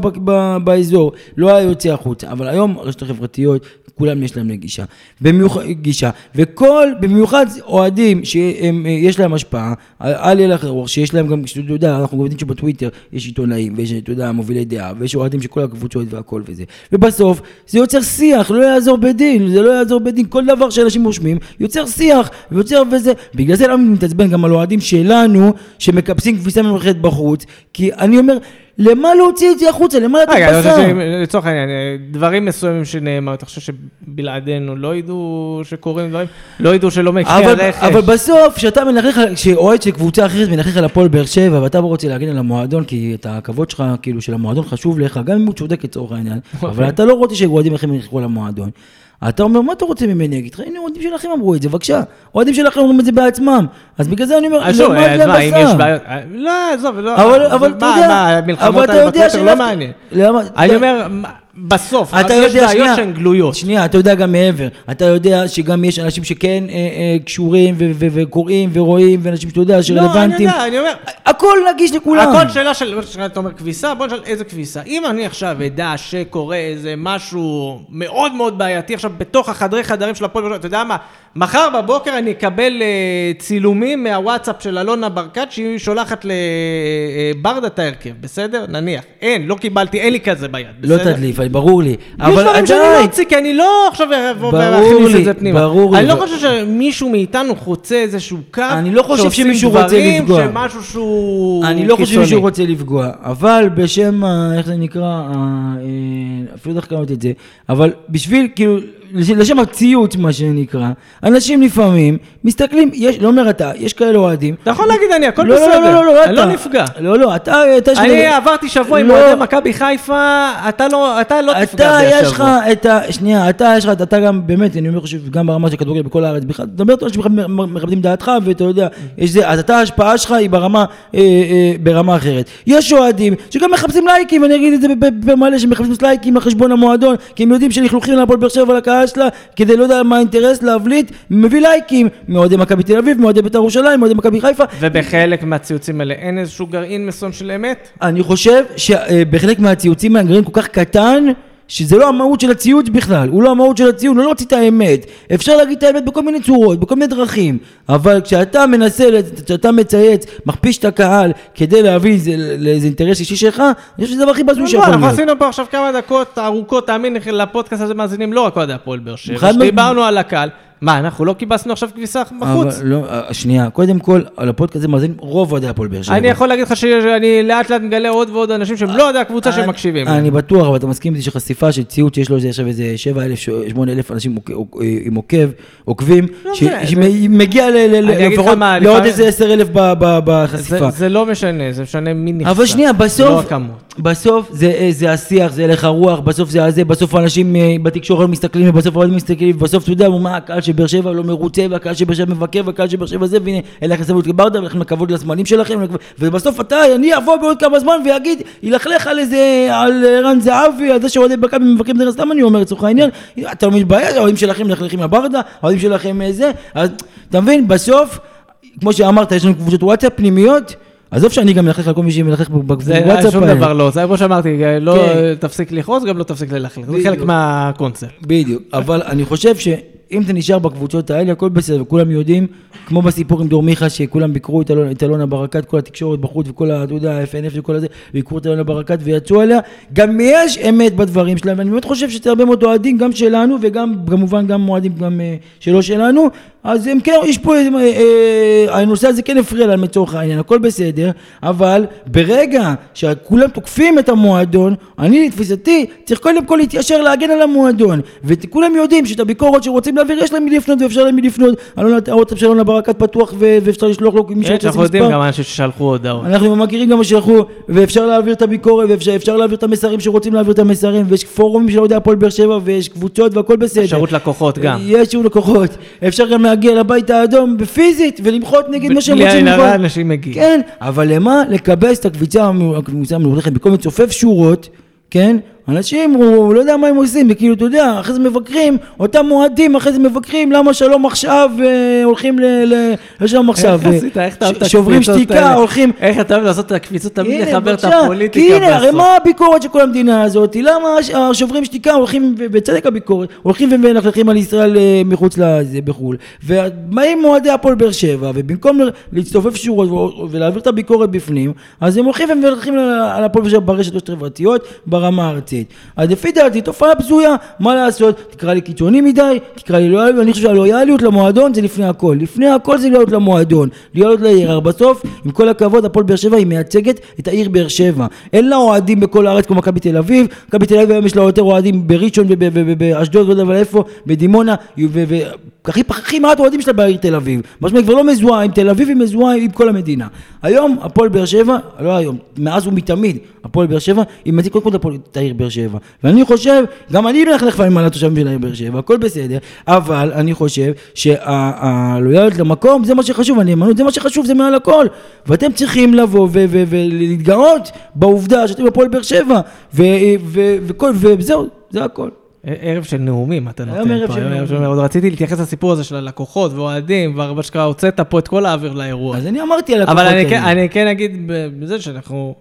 באזור, לא היה יוצא החוצה. אבל היום הרשתות החברתיות, כולם יש להם גישה. במיוחד, גישה. וכל, במיוחד אוהדים שיש להם השפעה, על הלך הרוח, שיש להם גם, שאתה יודע, אנחנו גם יודעים שבטוויטר יש עיתונאים, ויש, אתה יודע, מובילי דעה, ויש אוהדים של כל הקבוצות והכל וזה. ובסוף, זה יוצר שיח, לא יעזור בדין, זה לא יעזור בדין. כל דבר שאנשים רושמים, יוצר שיח, ויוצר וזה. בגלל זה אני מתעצבן גם על אוהדים שלנו, שמקפסים כביסה ממלכת בחוץ, כי אני אומר, למה להוציא את זה החוצה? למה לתת בשר? שלצורך העניין, דברים מסוימים שנאמר, אתה חושב שבלעדינו לא ידעו שקורים דברים? לא ידעו שלא מגיע אבל, רכש? אבל בסוף, כשאתה מנחך, כשאוהד של קבוצה אחרת מנחך על הפועל באר שבע, ואתה רוצה להגן על המועדון, כי את הכבוד שלך, כאילו, של המועדון חשוב לך, גם אם הוא צודק לצורך העניין, אבל אוקיי. אתה לא רוצה שאוהדים אחרים ינחכו על המועדון. אתה אומר, מה אתה רוצה ממני? אגיד לך, הנה, אוהדים שלכם אמרו את זה, בבקשה. אוהדים שלכם אומרים את זה בעצמם. אז בגלל זה אני אומר, אה, אם הבשר? יש בעיות... אה, לא, עזוב, לא... אבל, אבל אתה יודע, מה, המלחמות אתה האלה בטוויטר לא מעניין. אני אומר, בסוף, אתה יש יודע, בעיות שהן גלויות. שנייה, אתה יודע גם מעבר, אתה יודע שגם יש אנשים שכן אה, אה, קשורים ו- ו- וקוראים ורואים, ואנשים שאתה יודע לא, אני שרלוונטיים. יודע, אני אומר, הכל נגיש לכולם. הכל שאלה של, אתה אומר כביסה, בוא נשאל איזה כביסה. אם אני עכשיו אדע שקורה איזה משהו מאוד מאוד בעייתי עכשיו בתוך החדרי חדרים של הפועל, אתה יודע מה, מחר בבוקר אני אקבל אה, צילומים מהוואטסאפ של אלונה ברקת שהיא שולחת לברדה את ההרכב, בסדר? נניח. אין, לא קיבלתי, אין לי כזה ביד, לא בסדר? תדליף, ברור לי. יש אבל דברים שאני לא אוציא, כי אני לא עכשיו אבוא לי, את זה פנימה. ברור לי. אני לא חושב שמישהו מאיתנו חוצה איזשהו קו. אני לא חושב שמישהו רוצה לפגוע. שמשהו שהוא אני לא חושב קיצוני. שמישהו רוצה לפגוע, אבל בשם, איך זה נקרא, אה, אפילו יודע איך קראתי את זה, אבל בשביל, כאילו, לשם הציות, מה שנקרא, אנשים לפעמים מסתכלים, יש, לא אומר אתה, יש כאלה אוהדים. אתה יכול להגיד אני, הכל לא, בסדר. לא, לא, לא, לא, אני לא אתה. נפגע. לא, לא, אתה, אתה, אני עברתי שבוע עם לא. אוהדי מכבי חיפה, אתה לא אתה לא תפגע אתה, יש לך. את ה... שנייה, אתה, יש לך, אתה גם, באמת, אני אומר חושב, גם ברמה של כדורגל בכל הארץ, בכלל, דבר איתו שמכבדים דעתך, ואתה יודע, יש זה, אז אתה, ההשפעה שלך היא ברמה, אה, אה, ברמה אחרת. יש אוהדים שגם מחפשים לייקים, אני אגיד את זה בפה מלא, שמחפשים לייקים על חשבון המועדון, כי הם יודעים שלכלוכים להפועל באר שבע לקהל שלה, כדי לא יודע מה האינטרס להבליט, מביא לייקים, מאוהדי מכבי תל אביב, מאוהדי בית"ר ירושלים, מאוהדי מכבי חיפה, ובחלק מהציוצים האלה אין איזשהו גרעין מסוים של אמת? אני חושב שבחלק מהציוצים האנגליים כל כך קטן, שזה לא המהות של הציוץ בכלל, הוא לא המהות של הציוץ, הוא לא להוציא את האמת. אפשר להגיד את האמת בכל מיני צורות, בכל מיני דרכים, אבל כשאתה מנסה, כשאתה מצייץ, מכפיש את הקהל כדי להביא איזה- לאיזה אינטרס אישי שלך, אני חושב שזה הדבר הכי בזוי שיכול אנחנו להיות. עשינו פה עכשיו כמה דקות ארוכות, תאמין לי, לפודקאסט הזה מאזינים לא רק אוהדי הפועל באר שבע, חד שדיברנו על הקהל. מה, אנחנו לא קיבצנו עכשיו כביסה בחוץ? אבל לא, אה, שנייה, קודם כל, על הפודקאסט הזה מאזינים רוב אוהדי הפועל באר שבע. אני יכול להגיד לך שאני לאט לאט מגלה עוד ועוד אנשים שהם לא אוהדי הקבוצה שמקשיבים. אני בטוח, אבל אתה מסכים איתי שחשיפה של ציוץ שיש לו עכשיו איזה 7,000, 8,000 אנשים עוק- עם עוקב, עוקבים, ש- זה- שמגיע לפחות לעוד איזה 10,000 ב- ב- זה, בחשיפה. זה לא משנה, זה משנה מי נחשף. אבל שנייה, לא בסוף, הכמות. בסוף זה, אה, זה השיח, זה הלך הרוח, בסוף זה הזה, בסוף אנשים אה, בתקשורת מסתכלים, ובסוף אוהדים מסתכלים, ובסוף אתה יודע, מה, הקהל של באר שבע לא מרוצה, והקהל של באר שבע מבקר, והקהל של באר שבע זה, והנה, אין לכם סבלות לברדה, ולכם לכבוד לסמלים שלכם, ובסוף אתה, אני אבוא בעוד כמה זמן ויגיד, ילכלך על איזה, על ערן זהבי, על זה שאוהדי מכבי מבקרים דרך סתם אני אומר לצורך העניין, אתה לא מתבייש, האוהדים שלכם מלכלכים לברדה, האוהדים שלכם אה, זה, אז אתה מבין, בסוף, כמו שאמרת, יש לנו קבוצות וואטסאפ פנימיות, עזוב שאני גם מלכלך על כל מי שמלכלך זה בוואטסאפ שום האלה. דבר לא, זה כמו שאמרתי, לא כן. תפסיק לכעוס, גם לא תפסיק ללכלך, זה. חלק מהקונספט. בדיוק, אבל אני חושב שאם אתה נשאר בקבוצות האלה, הכל בסדר, וכולם יודעים, כמו בסיפור עם דור מיכה, שכולם ביקרו את אלונה, את אלונה ברקת, כל התקשורת בחוץ וכל ה... אתה יודע, ה-FNF וכל הזה, ביקרו את אלונה ברקת ויצאו עליה, גם יש אמת בדברים שלהם, ואני באמת חושב שזה הרבה מאוד אוהדים, גם שלנו, וגם, כמובן, גם אוהדים גם אה, שלא שלנו, אז הם כן, יש פה, אה, אה, הנושא הזה כן הפריע להם לצורך העניין, הכל בסדר, אבל ברגע שכולם תוקפים את המועדון, אני לתפיסתי צריך קודם כל להתיישר להגן על המועדון, וכולם יודעים שאת הביקורת שרוצים להעביר יש להם מי לפנות ואפשר להם מי לפנות, הוואטסאפ של אלונה ברקת פתוח ואפשר לשלוח לו מי כן, שרוצה שאנחנו יודעים גם אנשים ששלחו הודעות. אנחנו מכירים גם מה שלחו, ואפשר להעביר את הביקורת, ואפשר אפשר להעביר את המסרים שרוצים להעביר את המסרים, ויש פורומים של אוהדי הפועל באר שבע, ויש קבוצות והכל בסדר. שירות לקוחות גם. יש שירות לקוחות. אפשר גם להגיע לבית האדום בפיזית, ולמחות נגד מה שהם בלי רוצים עין הרע, למחות. אנשים מגיעים. כן, אבל למה לקבץ את הקבוצה המלוכלכת במקום לצופף שורות, כן? אנשים, הוא לא יודע מה הם עושים, וכאילו, אתה יודע, אחרי זה מבקרים, אותם אוהדים אחרי זה מבקרים, למה שלום עכשיו אה, הולכים לשלום עכשיו. איך עשית? איך אתה אוהב את ש- שוברים הקפיצות שתיקה? הולכים... איך אתה אוהב לעשות את הקפיצות, תמיד לחבר את הפוליטיקה כי הנה, הרי בסוף. מה הביקורת של כל המדינה הזאת? למה הש- השוברים שתיקה הולכים, ובצדק הביקורת, הולכים ומלכלכים על ישראל אה, מחוץ לזה, בחו"ל. ובאים אוהדי הפועל באר שבע, ובמקום להצטופף שורות ולהעביר את הביקורת בפנים, אז הם הולכים ומלכלכים על על הפועל באר שבע ברשתות החברתיות, ברמה הארצית. אז לפי דעתי, תופעה בזויה, מה לעשות? תקרא לי קיצוני מדי, תקרא לי לויאליות, אני חושב שהלויאליות למועדון זה לפני הכל. לפני הכל זה להיות למועדון, להיות לעיר. הרי בסוף, עם כל הכבוד, הפועל באר שבע היא מייצגת את העיר באר שבע. אין לה אוהדים בכל הארץ כמו מכבי תל אביב, מכבי תל אביב היום יש לה יותר אוהדים בראשון ובאשדוד, לא יודע אבל איפה, בדימונה, ו- ו- הכי פח- הכי מעט אוהדים שלה בעיר תל אביב. מה שאומר, כבר לא מזוהה עם תל אביב, היא מזוהה עם כל המדינה. היום, הפועל באר שבע, לא היום, מאז ומתמיד, הפועל באר שבע, היא מציגה קודם כל את העיר באר שבע. ואני חושב, גם אני אלך לפעמים על התושבים של העיר באר שבע, הכל בסדר, אבל אני חושב שהלויאליות למקום זה מה שחשוב, הנאמנות זה מה שחשוב, זה מעל הכל. ואתם צריכים לבוא ולהתגאות בעובדה שאתם הפועל באר שבע, וזהו, זה הכל. ערב של נאומים אתה נותן ערב פה, של ערב נאומים. עוד רציתי להתייחס לסיפור הזה של הלקוחות ואוהדים, ומה שקרה, הוצאת פה את כל האוויר לאירוע. אז אני אמרתי על אבל אני האלה. כן- אני כן אגיד בזה שאנחנו,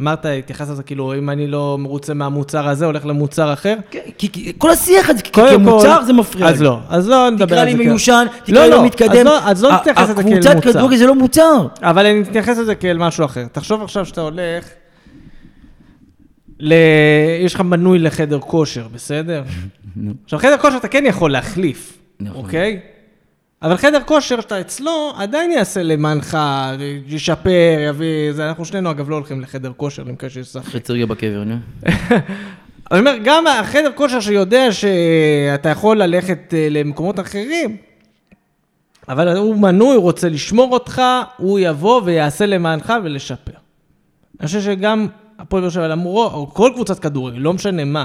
אמרת, התייחסת לזה, כאילו, אם אני לא מרוצה מהמוצר הזה, הולך למוצר אחר. כן, כי- כי כל השיח הזה, כי כמוצר זה מפריע. אז לי. לא, אז לא נדבר תקרא על לי זה. כ- מיושן, לא, תקרא לי לא, מתקדם. אז לא- אז לא נתייחס לזה כאל הקבוצת מוצר. כדורגל זה לא מוצר. אבל אני מתייחס לזה כאל משהו אחר. תחשוב עכשיו שאתה הולך, ל... יש לך מנוי לחדר כושר, בסדר? [LAUGHS] עכשיו, חדר כושר אתה כן יכול להחליף, נכון. אוקיי? אבל חדר כושר שאתה אצלו, עדיין יעשה למענך, ישפר, יביא... זה, אנחנו שנינו, אגב, לא הולכים לחדר כושר, אני מקווה שיש. חצי רגע בקבר, נו. [LAUGHS] אני אומר, גם החדר כושר שיודע שאתה יכול ללכת אה, למקומות אחרים, אבל הוא מנוי, הוא רוצה לשמור אותך, הוא יבוא ויעשה למענך ולשפר. אני חושב שגם הפועל באר שבע, למרות, או כל קבוצת כדורגל, לא משנה מה,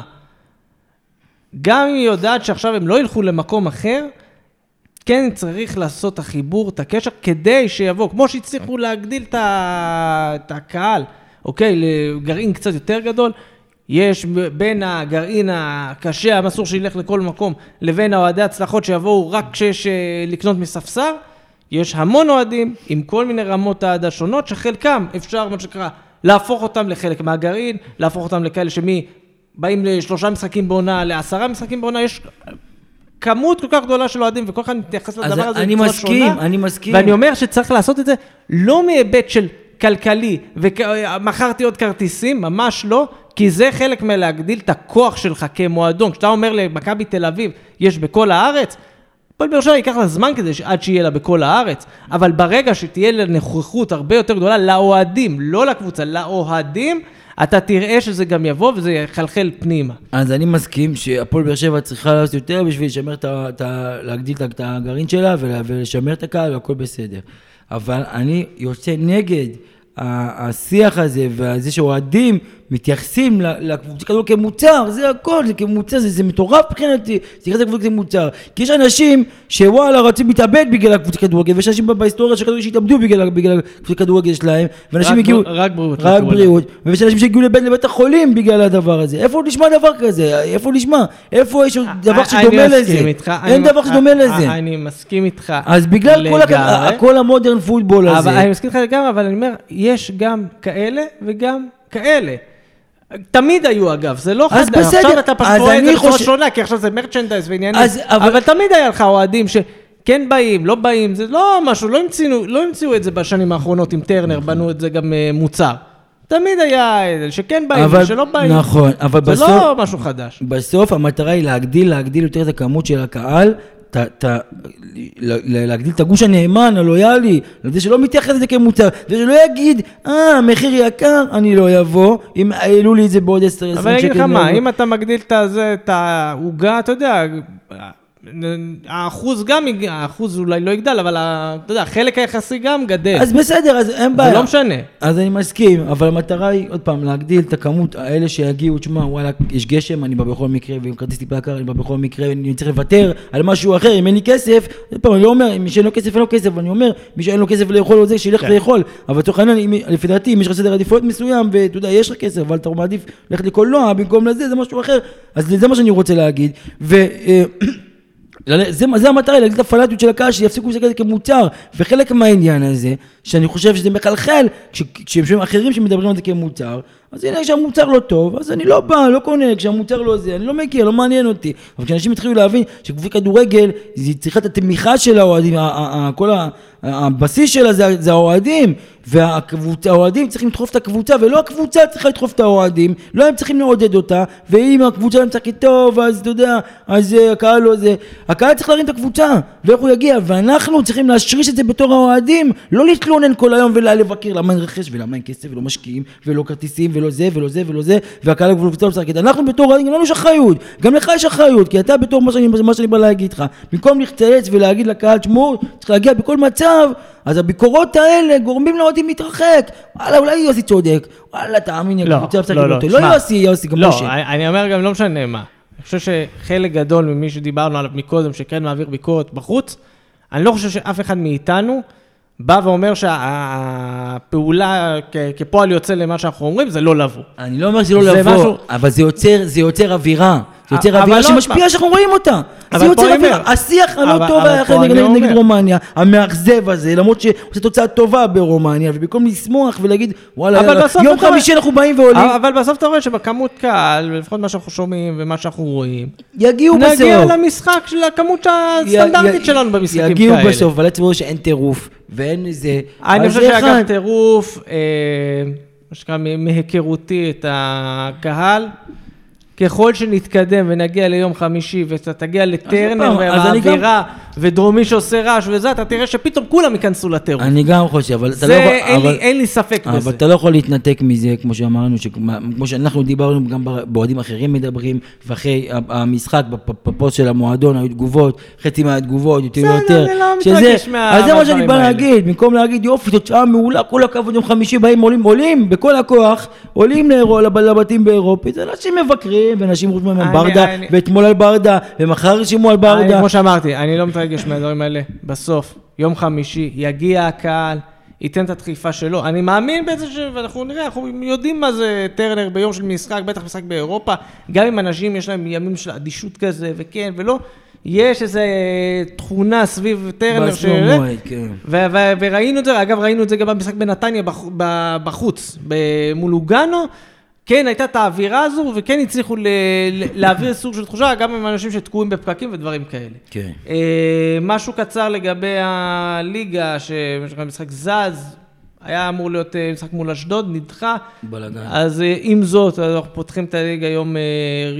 גם אם היא יודעת שעכשיו הם לא ילכו למקום אחר, כן צריך לעשות את החיבור, את הקשר, כדי שיבוא, כמו שהצליחו להגדיל את את הקהל, אוקיי, לגרעין קצת יותר גדול, יש בין הגרעין הקשה, המסור שילך לכל מקום, לבין האוהדי הצלחות שיבואו רק כשיש אה, לקנות מספסר, יש המון אוהדים עם כל מיני רמות אהדה שונות, שחלקם אפשר, מה שנקרא, להפוך אותם לחלק מהגרעין, להפוך אותם לכאלה שמי... באים לשלושה משחקים בעונה, לעשרה משחקים בעונה, יש כמות כל כך גדולה של אוהדים, וכל אחד מתייחס לדבר הזה אני בצורה מסכים, שונה. אני מסכים. ואני אומר שצריך לעשות את זה לא מהיבט של כלכלי, ומכרתי עוד כרטיסים, ממש לא, כי זה חלק מלהגדיל את הכוח שלך כמועדון. כשאתה אומר למכבי תל אביב, יש בכל הארץ, הפועל באר שבע ייקח לה זמן כדי עד שיהיה לה בכל הארץ, אבל ברגע שתהיה לה נוכחות הרבה יותר גדולה לאוהדים, לא לקבוצה, לאוהדים, אתה תראה שזה גם יבוא וזה יחלחל פנימה. אז אני מסכים שהפועל באר שבע צריכה לעשות יותר בשביל לשמר את ה... את ה- להגדיל את הגרעין שלה ול- ולשמר את הקהל והכל בסדר. אבל אני יוצא נגד השיח הזה וזה שאוהדים מתייחסים לקבוצה כדורגל כמוצר, זה הכל, זה כמוצר, זה, זה מטורף מבחינתי, להתייחס לכדורגל כמוצר. כי יש אנשים שוואלה רוצים להתאבד בגלל הקבוצה כדורגל, ויש אנשים בהיסטוריה של כדורגל שהתאבדו בגלל, בגלל הקבוצה כדורגל שלהם, ואנשים רק הגיעו... רק בריאות, רק בריאות. ויש אנשים שהגיעו לבית, לבית החולים בגלל הדבר הזה. איפה נשמע דבר כזה? איפה נשמע? איפה יש דבר שדומה לזה? איתך, אין אני- דבר שדומה אני- לזה. אני מסכים איתך אז בגלל כל, לגמרי. הכ... כל המודרן פוטבול הזה, אבל אני מסכים איתך לגמרי, אבל אני אומר, יש גם כאלה וגם כאלה. תמיד היו אגב, זה לא חדש. עכשיו אתה פשוט רואה את זה בצורה חושב- שונה, כי עכשיו זה מרצ'נדייז ועניינים. אז- אבל- אבל תמיד היה לך אוהדים שכן באים, לא באים, זה לא משהו, לא המציאו, לא את זה בשנים האחרונות עם טרנר, בנו את זה גם אה, מוצר. תמיד היה אלה שכן באים אבל- ושלא באים. נכון, אבל זה בסוף- לא משהו חדש. בסוף המטרה היא להגדיל, להגדיל יותר את הכמות של הקהל, ת, ת, להגדיל את הגוש הנאמן, הלויאלי, זה שלא מתייחס לזה כמוצר, זה שלא יגיד, אה, מחיר יקר, אני לא אבוא, אם העלו לי את זה בעוד 10-20 שקל. אבל אני אגיד לך לא מה, אבוא." אם אתה מגדיל את העוגה, אתה יודע, האחוז גם, האחוז אולי לא יגדל, אבל אתה יודע, החלק היחסי גם גדל. אז בסדר, אז אין זה בעיה. לא משנה. אז אני מסכים, אבל המטרה היא, עוד פעם, להגדיל את הכמות האלה שיגיעו, תשמע, וואלה, יש גשם, אני בא בכל מקרה, ועם כרטיס טיפה יקר, אני בא בכל מקרה, אני צריך לוותר על משהו אחר, אם אין לי כסף, עוד פעם, אני לא אומר, מי שאין לו כסף, אין לו כסף, אני אומר, מי שאין לו כסף לאכול או זה, שילך כן. לאכול, אבל לצורך העניין, לפי דעתי, אם יש לך סדר עדיפויות מסוים, ואתה יודע, יש לך כסף, אבל אתה מעדיף ללכת לקולנוע במקום לזה, זה משהו אחר, אז זה מה שאני רוצה להגיד, ו... זה, זה המטרה, להגיד את הפנאטיות של הקהל, שיפסיקו להסתכל על זה כמוצר. וחלק מהעניין הזה, שאני חושב שזה מחלחל, כש- כשהם שומעים אחרים שמדברים על זה כמוצר, אז הנה, כשהמוצר לא טוב, אז אני לא בא, לא קונה, כשהמוצר לא זה, אני לא מכיר, לא מעניין אותי. אבל כשאנשים התחילו להבין שקבוצת כדורגל, היא צריכה את התמיכה של האוהדים, כל הבסיס שלה זה, האוהדים, והאוהדים צריכים לדחוף את הקבוצה, ולא הקבוצה צריכה לדחוף את האוהדים, לא הם צריכים לעודד אותה, ואם הקבוצה לא משחקת טוב, אז אתה יודע, אז אה, הקהל לא זה, הקהל צריך להרים את הקבוצה, ואיך הוא יגיע, ואנחנו צריכים להשריש את זה בתור האוהדים, לא להתלונן כל היום ולבקר למה אין רכש, ולמה אין כסף, ולא משקיעים, ולא כרטיסים, ולא זה, ולא זה, ולא זה, והקהל הקבוצה לא משחקת, אנחנו בתור אוהדים, גם לנו יש אחריות, גם לך יש אחריות, כי אתה בתור מה שאני, מה שאני בא להגיד לך, במקום להצטייץ ולהגיד לקהל, תשמעו, צריך להגיע בכל מצב, אז הביקורות האלה גורמים לאוהדים להתרחק. וואלה, אולי יוסי צודק. וואלה, תאמין לי, לא, הקבוצה משחקת לא, לא, אותו. לא שמע. יוסי, יוסי, גם לא, משה. אני אני אומר גם, לא משנה מה. אני חושב שחלק גדול ממי שדיברנו עליו מקודם, שכן מעביר ביקורת בחוץ, אני לא חושב שאף אחד מאיתנו בא ואומר שהפעולה כפועל יוצא למה שאנחנו אומרים, זה לא לבוא. אני לא אומר שזה לא לבוא, משהו- אבל זה יוצר, זה יוצר אווירה. יוצר אווירה לא, שמשפיעה מה- שאנחנו רואים אותה. זה יוצר אווירה. השיח הלא טוב היה נגד- רומניה, המאכזב הזה, למרות שהוא עושה תוצאה טובה ברומניה, ובמקום לשמוח ולהגיד, וואלה, יום חמישי אנחנו באים ועולים, אבל בסוף אתה רואה שבכמות קהל, ולפחות מה שאנחנו שומעים ומה שאנחנו רואים, יגיעו בסוף. נגיע למשחק של הכמות הסטנדרטית שלנו במשחקים כאלה. יגיעו בסוף, אבל עצמו שאין טירוף, ואין איזה... אני חושב שאגב אחד. טירוף, אה, מה שנקרא מהיכרותי את הקהל, ככל שנתקדם ונגיע ליום חמישי ואתה תגיע לטרנר עוד ודרומי שעושה רעש וזה, אתה תראה שפתאום כולם ייכנסו לטירוף. אני גם חושב, אבל אתה לא זה, יכול... אבל- לי- אין לי ספק אבל בזה. אתה לא יכול להתנתק מזה, כמו שאמרנו, שכמו- כמו שאנחנו דיברנו, גם באוהדים אחרים מדברים, ואחרי המשחק, בפ- בפוסט של המועדון, היו תגובות, חצי מהתגובות, יותר בסדר, ויותר. אני לא מתרגש מה- אז זה מה שאני מהדברים בא האלה. להגיד, במקום להגיד, יופי, תוצאה מעולה, כל הכבוד, יום חמישי באים, עולים, עולים, בכל הכוח, עולים לבתים באירופית, זה אנשים מבקרים, ואנשים חושבים על ברדה, ואתמול על ברדה, ומחר שימו על ברדה. כמו שאמרתי, אני לא מתרגש מהדברים האלה. בסוף, יום חמישי, יגיע הקהל, ייתן את הדחיפה שלו. אני מאמין בזה ש... ואנחנו נראה, אנחנו יודעים מה זה טרנר ביום של משחק, בטח משחק באירופה. גם אם אנשים יש להם ימים של אדישות כזה, וכן ולא, יש איזו תכונה סביב טרנר. ש- מועד, כן. ו- ו- וראינו את זה, אגב, ראינו את זה גם במשחק בנתניה בחוץ, מול אוגנו. כן, הייתה את האווירה הזו, וכן הצליחו ל- להעביר סוג של תחושה, גם עם אנשים שתקועים בפקקים ודברים כאלה. כן. אה, משהו קצר לגבי הליגה, שהמשחק זז, היה אמור להיות אה, משחק מול אשדוד, נדחה. בלאגן. אז אה, עם זאת, אנחנו פותחים את הליגה יום אה,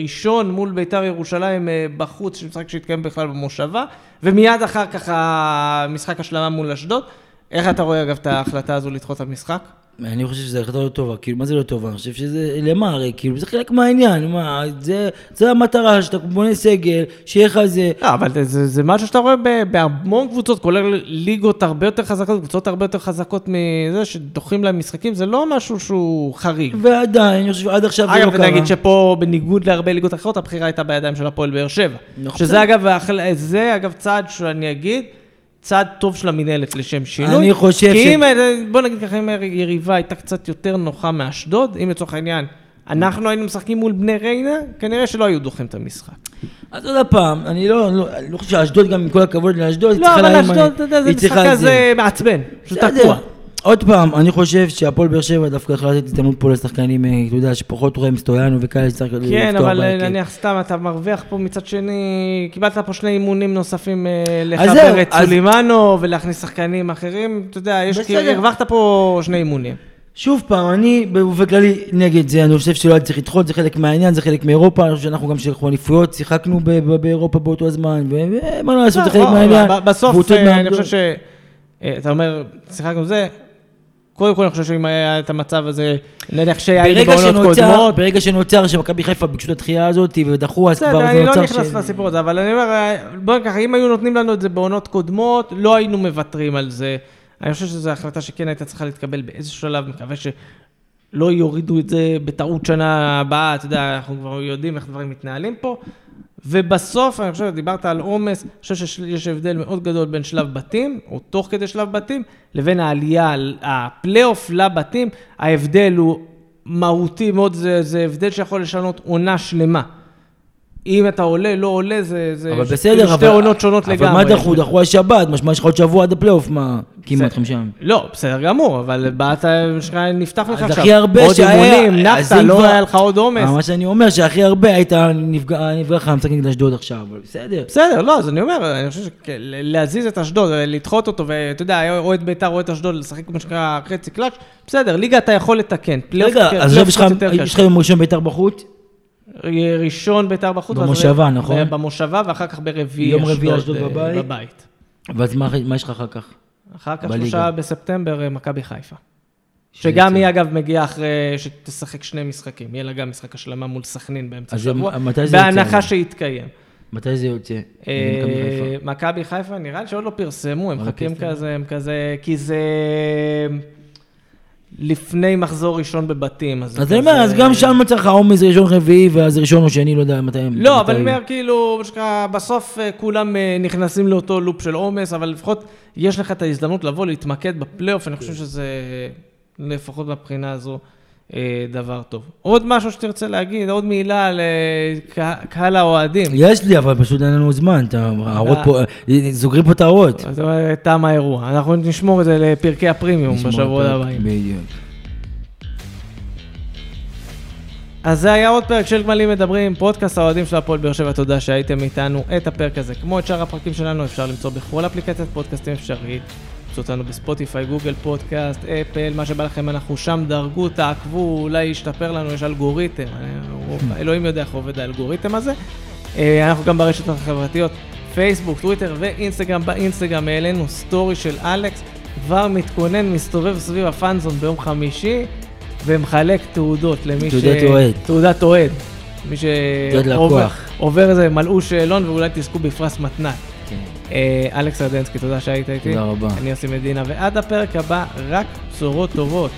ראשון מול ביתר ירושלים בחוץ, שמשחק שהתקיים בכלל במושבה, ומיד אחר כך המשחק השלמה מול אשדוד. איך אתה רואה אגב את ההחלטה הזו לדחות את המשחק? אני חושב שזו החלטה לא טובה, כאילו, מה זה לא טובה? אני חושב שזה, למה הרי, כאילו, זה חלק מהעניין, מה, זה, זה המטרה, שאתה בונה סגל, שיהיה לך זה, לא, אבל זה, זה, משהו שאתה רואה בהמון קבוצות, כולל ליגות הרבה יותר חזקות, קבוצות הרבה יותר חזקות מזה, שדוחים להם משחקים, זה לא משהו שהוא חריג. ועדיין, אני חושב שעד עכשיו זה לא אגב, קרה. ונגיד שפה, בניגוד להרבה ליגות אחרות, הבחירה הייתה בידיים של הפועל באר שבע. נכון. שזה אגב, זה אגב צעד שאני אגיד, צעד טוב של המינהלת לשם שינוי. אני חושב כי ש- אם, בוא נגיד ככה, אם היריבה הייתה קצת יותר נוחה מאשדוד, אם לצורך העניין, אנחנו היינו משחקים מול בני ריינה, כנראה שלא היו דוחים את המשחק. אז עוד פעם, אני לא, לא, אני לא חושב שאשדוד גם, עם כל הכבוד לאשדוד, היא לא, אבל אשדוד, אתה יודע, זה משחק. כזה מעצבן, שהוא. תקוע. עוד פעם, אני חושב שהפועל באר שבע דווקא יכולה לתת הזדמנות פה לשחקנים, אה, אתה יודע, שפחות רואים סטויאנו וכאלה שצריך לפתוח כן, אבל בהרכב. נניח סתם, אתה מרוויח פה מצד שני, קיבלת פה שני אימונים נוספים אה, לחבר את סולימנו ולהכניס שחקנים אחרים, אתה יודע, יש, בסדר. הרווחת פה שני אימונים. שוב פעם, אני באופן כללי נגד זה, אני חושב שלא היה צריך לדחות, זה חלק מהעניין, זה חלק מאירופה, אני חושב שאנחנו גם שלחו אליפויות, שיחקנו באירופה באותו הזמן, ומה לעשות, זה חלק לא, מהעניין. בסוף, אה, אני. חושב ש... אה, אתה אומר, שיחקנו זה, קודם כל אני חושב שאם היה את המצב הזה, נניח שהיינו ברגע בעונות קודמות, ברגע שנוצר שמכבי חיפה ביקשו את הדחייה הזאת ודחו, אז כבר בסדר, זה אני לא נוצר נכנס לסיפור הזה, אבל אני אומר, אה, בוא נקח, אם היו נותנים לנו את זה בעונות קודמות, לא היינו מוותרים על זה. אני חושב שזו החלטה שכן הייתה צריכה להתקבל באיזשהו שלב, מקווה שלא יורידו את זה בטעות שנה הבאה, אתה יודע, אנחנו כבר יודעים איך דברים מתנהלים פה. ובסוף, אני חושב, דיברת על עומס, אני חושב שיש הבדל מאוד גדול בין שלב בתים, או תוך כדי שלב בתים, לבין העלייה, הפלייאוף לבתים, ההבדל הוא מהותי מאוד, זה, זה הבדל שיכול לשנות עונה שלמה. אם אתה עולה, לא עולה, זה, זה אבל בסדר, כאילו אבל... שתי עונות שונות לגמרי. אבל מה דחו? דחו השבת, משמע יש לך עוד שבוע עד הפלייאוף, מה? כמעט חמישה. לא, בסדר גמור, אבל באת, יש לך- נפתח לך עכשיו. הכי הרבה עוד שהיה- אימונים, אז נחת, לא היה לך עוד עומס. מה שאני אומר, שהכי הרבה היית נפגע לך המשחק נגד אשדוד עכשיו, אבל בסדר. בסדר, לא, אז אני אומר, אני חושב שלהזיז את אשדוד, לדחות אותו, ואתה יודע, אוהד בית"ר, אוהד אשדוד, לשחק מה שנקרא חצי קלאץ', בסדר, ליגה אתה יכול לתקן. רגע, אז יש לך-. יום ראשון בית"ר בחוץ? ראשון בית"ר בחוץ. במושבה, נכון? במושבה, ואחר כך ברביעי יום רביעי אשדוד אה, בבית. ואז מה מה יש לך אחר כך? אחר כך בליגה. שלושה בספטמבר, אה, מכבי חיפה. שגם היא אגב מגיעה אחרי שתשחק שני משחקים, יהיה לה גם משחק השלמה מול סכנין באמצע אז השבוע, מתי זה יוצא? בהנחה שיתקיים. מתי זה יוצא? אה, מכבי חיפה? נראה לי שעוד לא פרסמו, הם לא מחכים. כזה, הם כזה, כי זה לפני מחזור ראשון בבתים, אז אני אומר, אז גם שם צריך עומס ראשון רביעי, ואז ראשון או שני, לא יודע מתי... לא, מתי- אבל אני אומר, כאילו, בסוף אה, כולם אה, נכנסים לאותו לופ של עומס, אבל לפחות יש לך את ההזדמנות לבוא, להתמקד בפלייאוף, אני חושב שזה, לפחות מהבחינה הזו, דבר טוב. עוד משהו שתרצה להגיד, עוד מילה לקהל האוהדים. יש לי, אבל פשוט אין לנו זמן, אה. פה, סוגרים פה את ההערות. תם האירוע. אנחנו נשמור את זה לפרקי הפרימיום בשבוע הבאים. בדיוק. אז זה היה עוד פרק של גמלים מדברים, פודקאסט האוהדים של הפועל באר שבע, תודה שהייתם איתנו. את הפרק הזה, כמו את שאר הפרקים שלנו, אפשר למצוא בכל אפליקציית פודקאסטים אפשרית. למצוא אותנו בספוטיפיי, גוגל פודקאסט, אפל, מה שבא לכם, אנחנו שם, דרגו, תעקבו, אולי ישתפר לנו, יש אלגוריתם. אני- אלוהים יודע איך עובד האלגוריתם הזה. אה, אנחנו גם ברשתות החברתיות, פייסבוק, טוויטר ואינסטגרם. באינסטגרם העלינו סטורי של אלכס, כבר מתכונן, מסתובב סביב ה fan zone ביום חמישי, ומחלק תעודות למי תעודת אוהד. תעודת אוהד. מי שעובר איזה מלאו שאלון ואולי תזכו בפרס מתנת. אה, אלכס רדנסקי, תודה שהיית איתי. תודה רבה. אני יוסי מדינה, ועד הפרק הבא, רק בשורות טובות.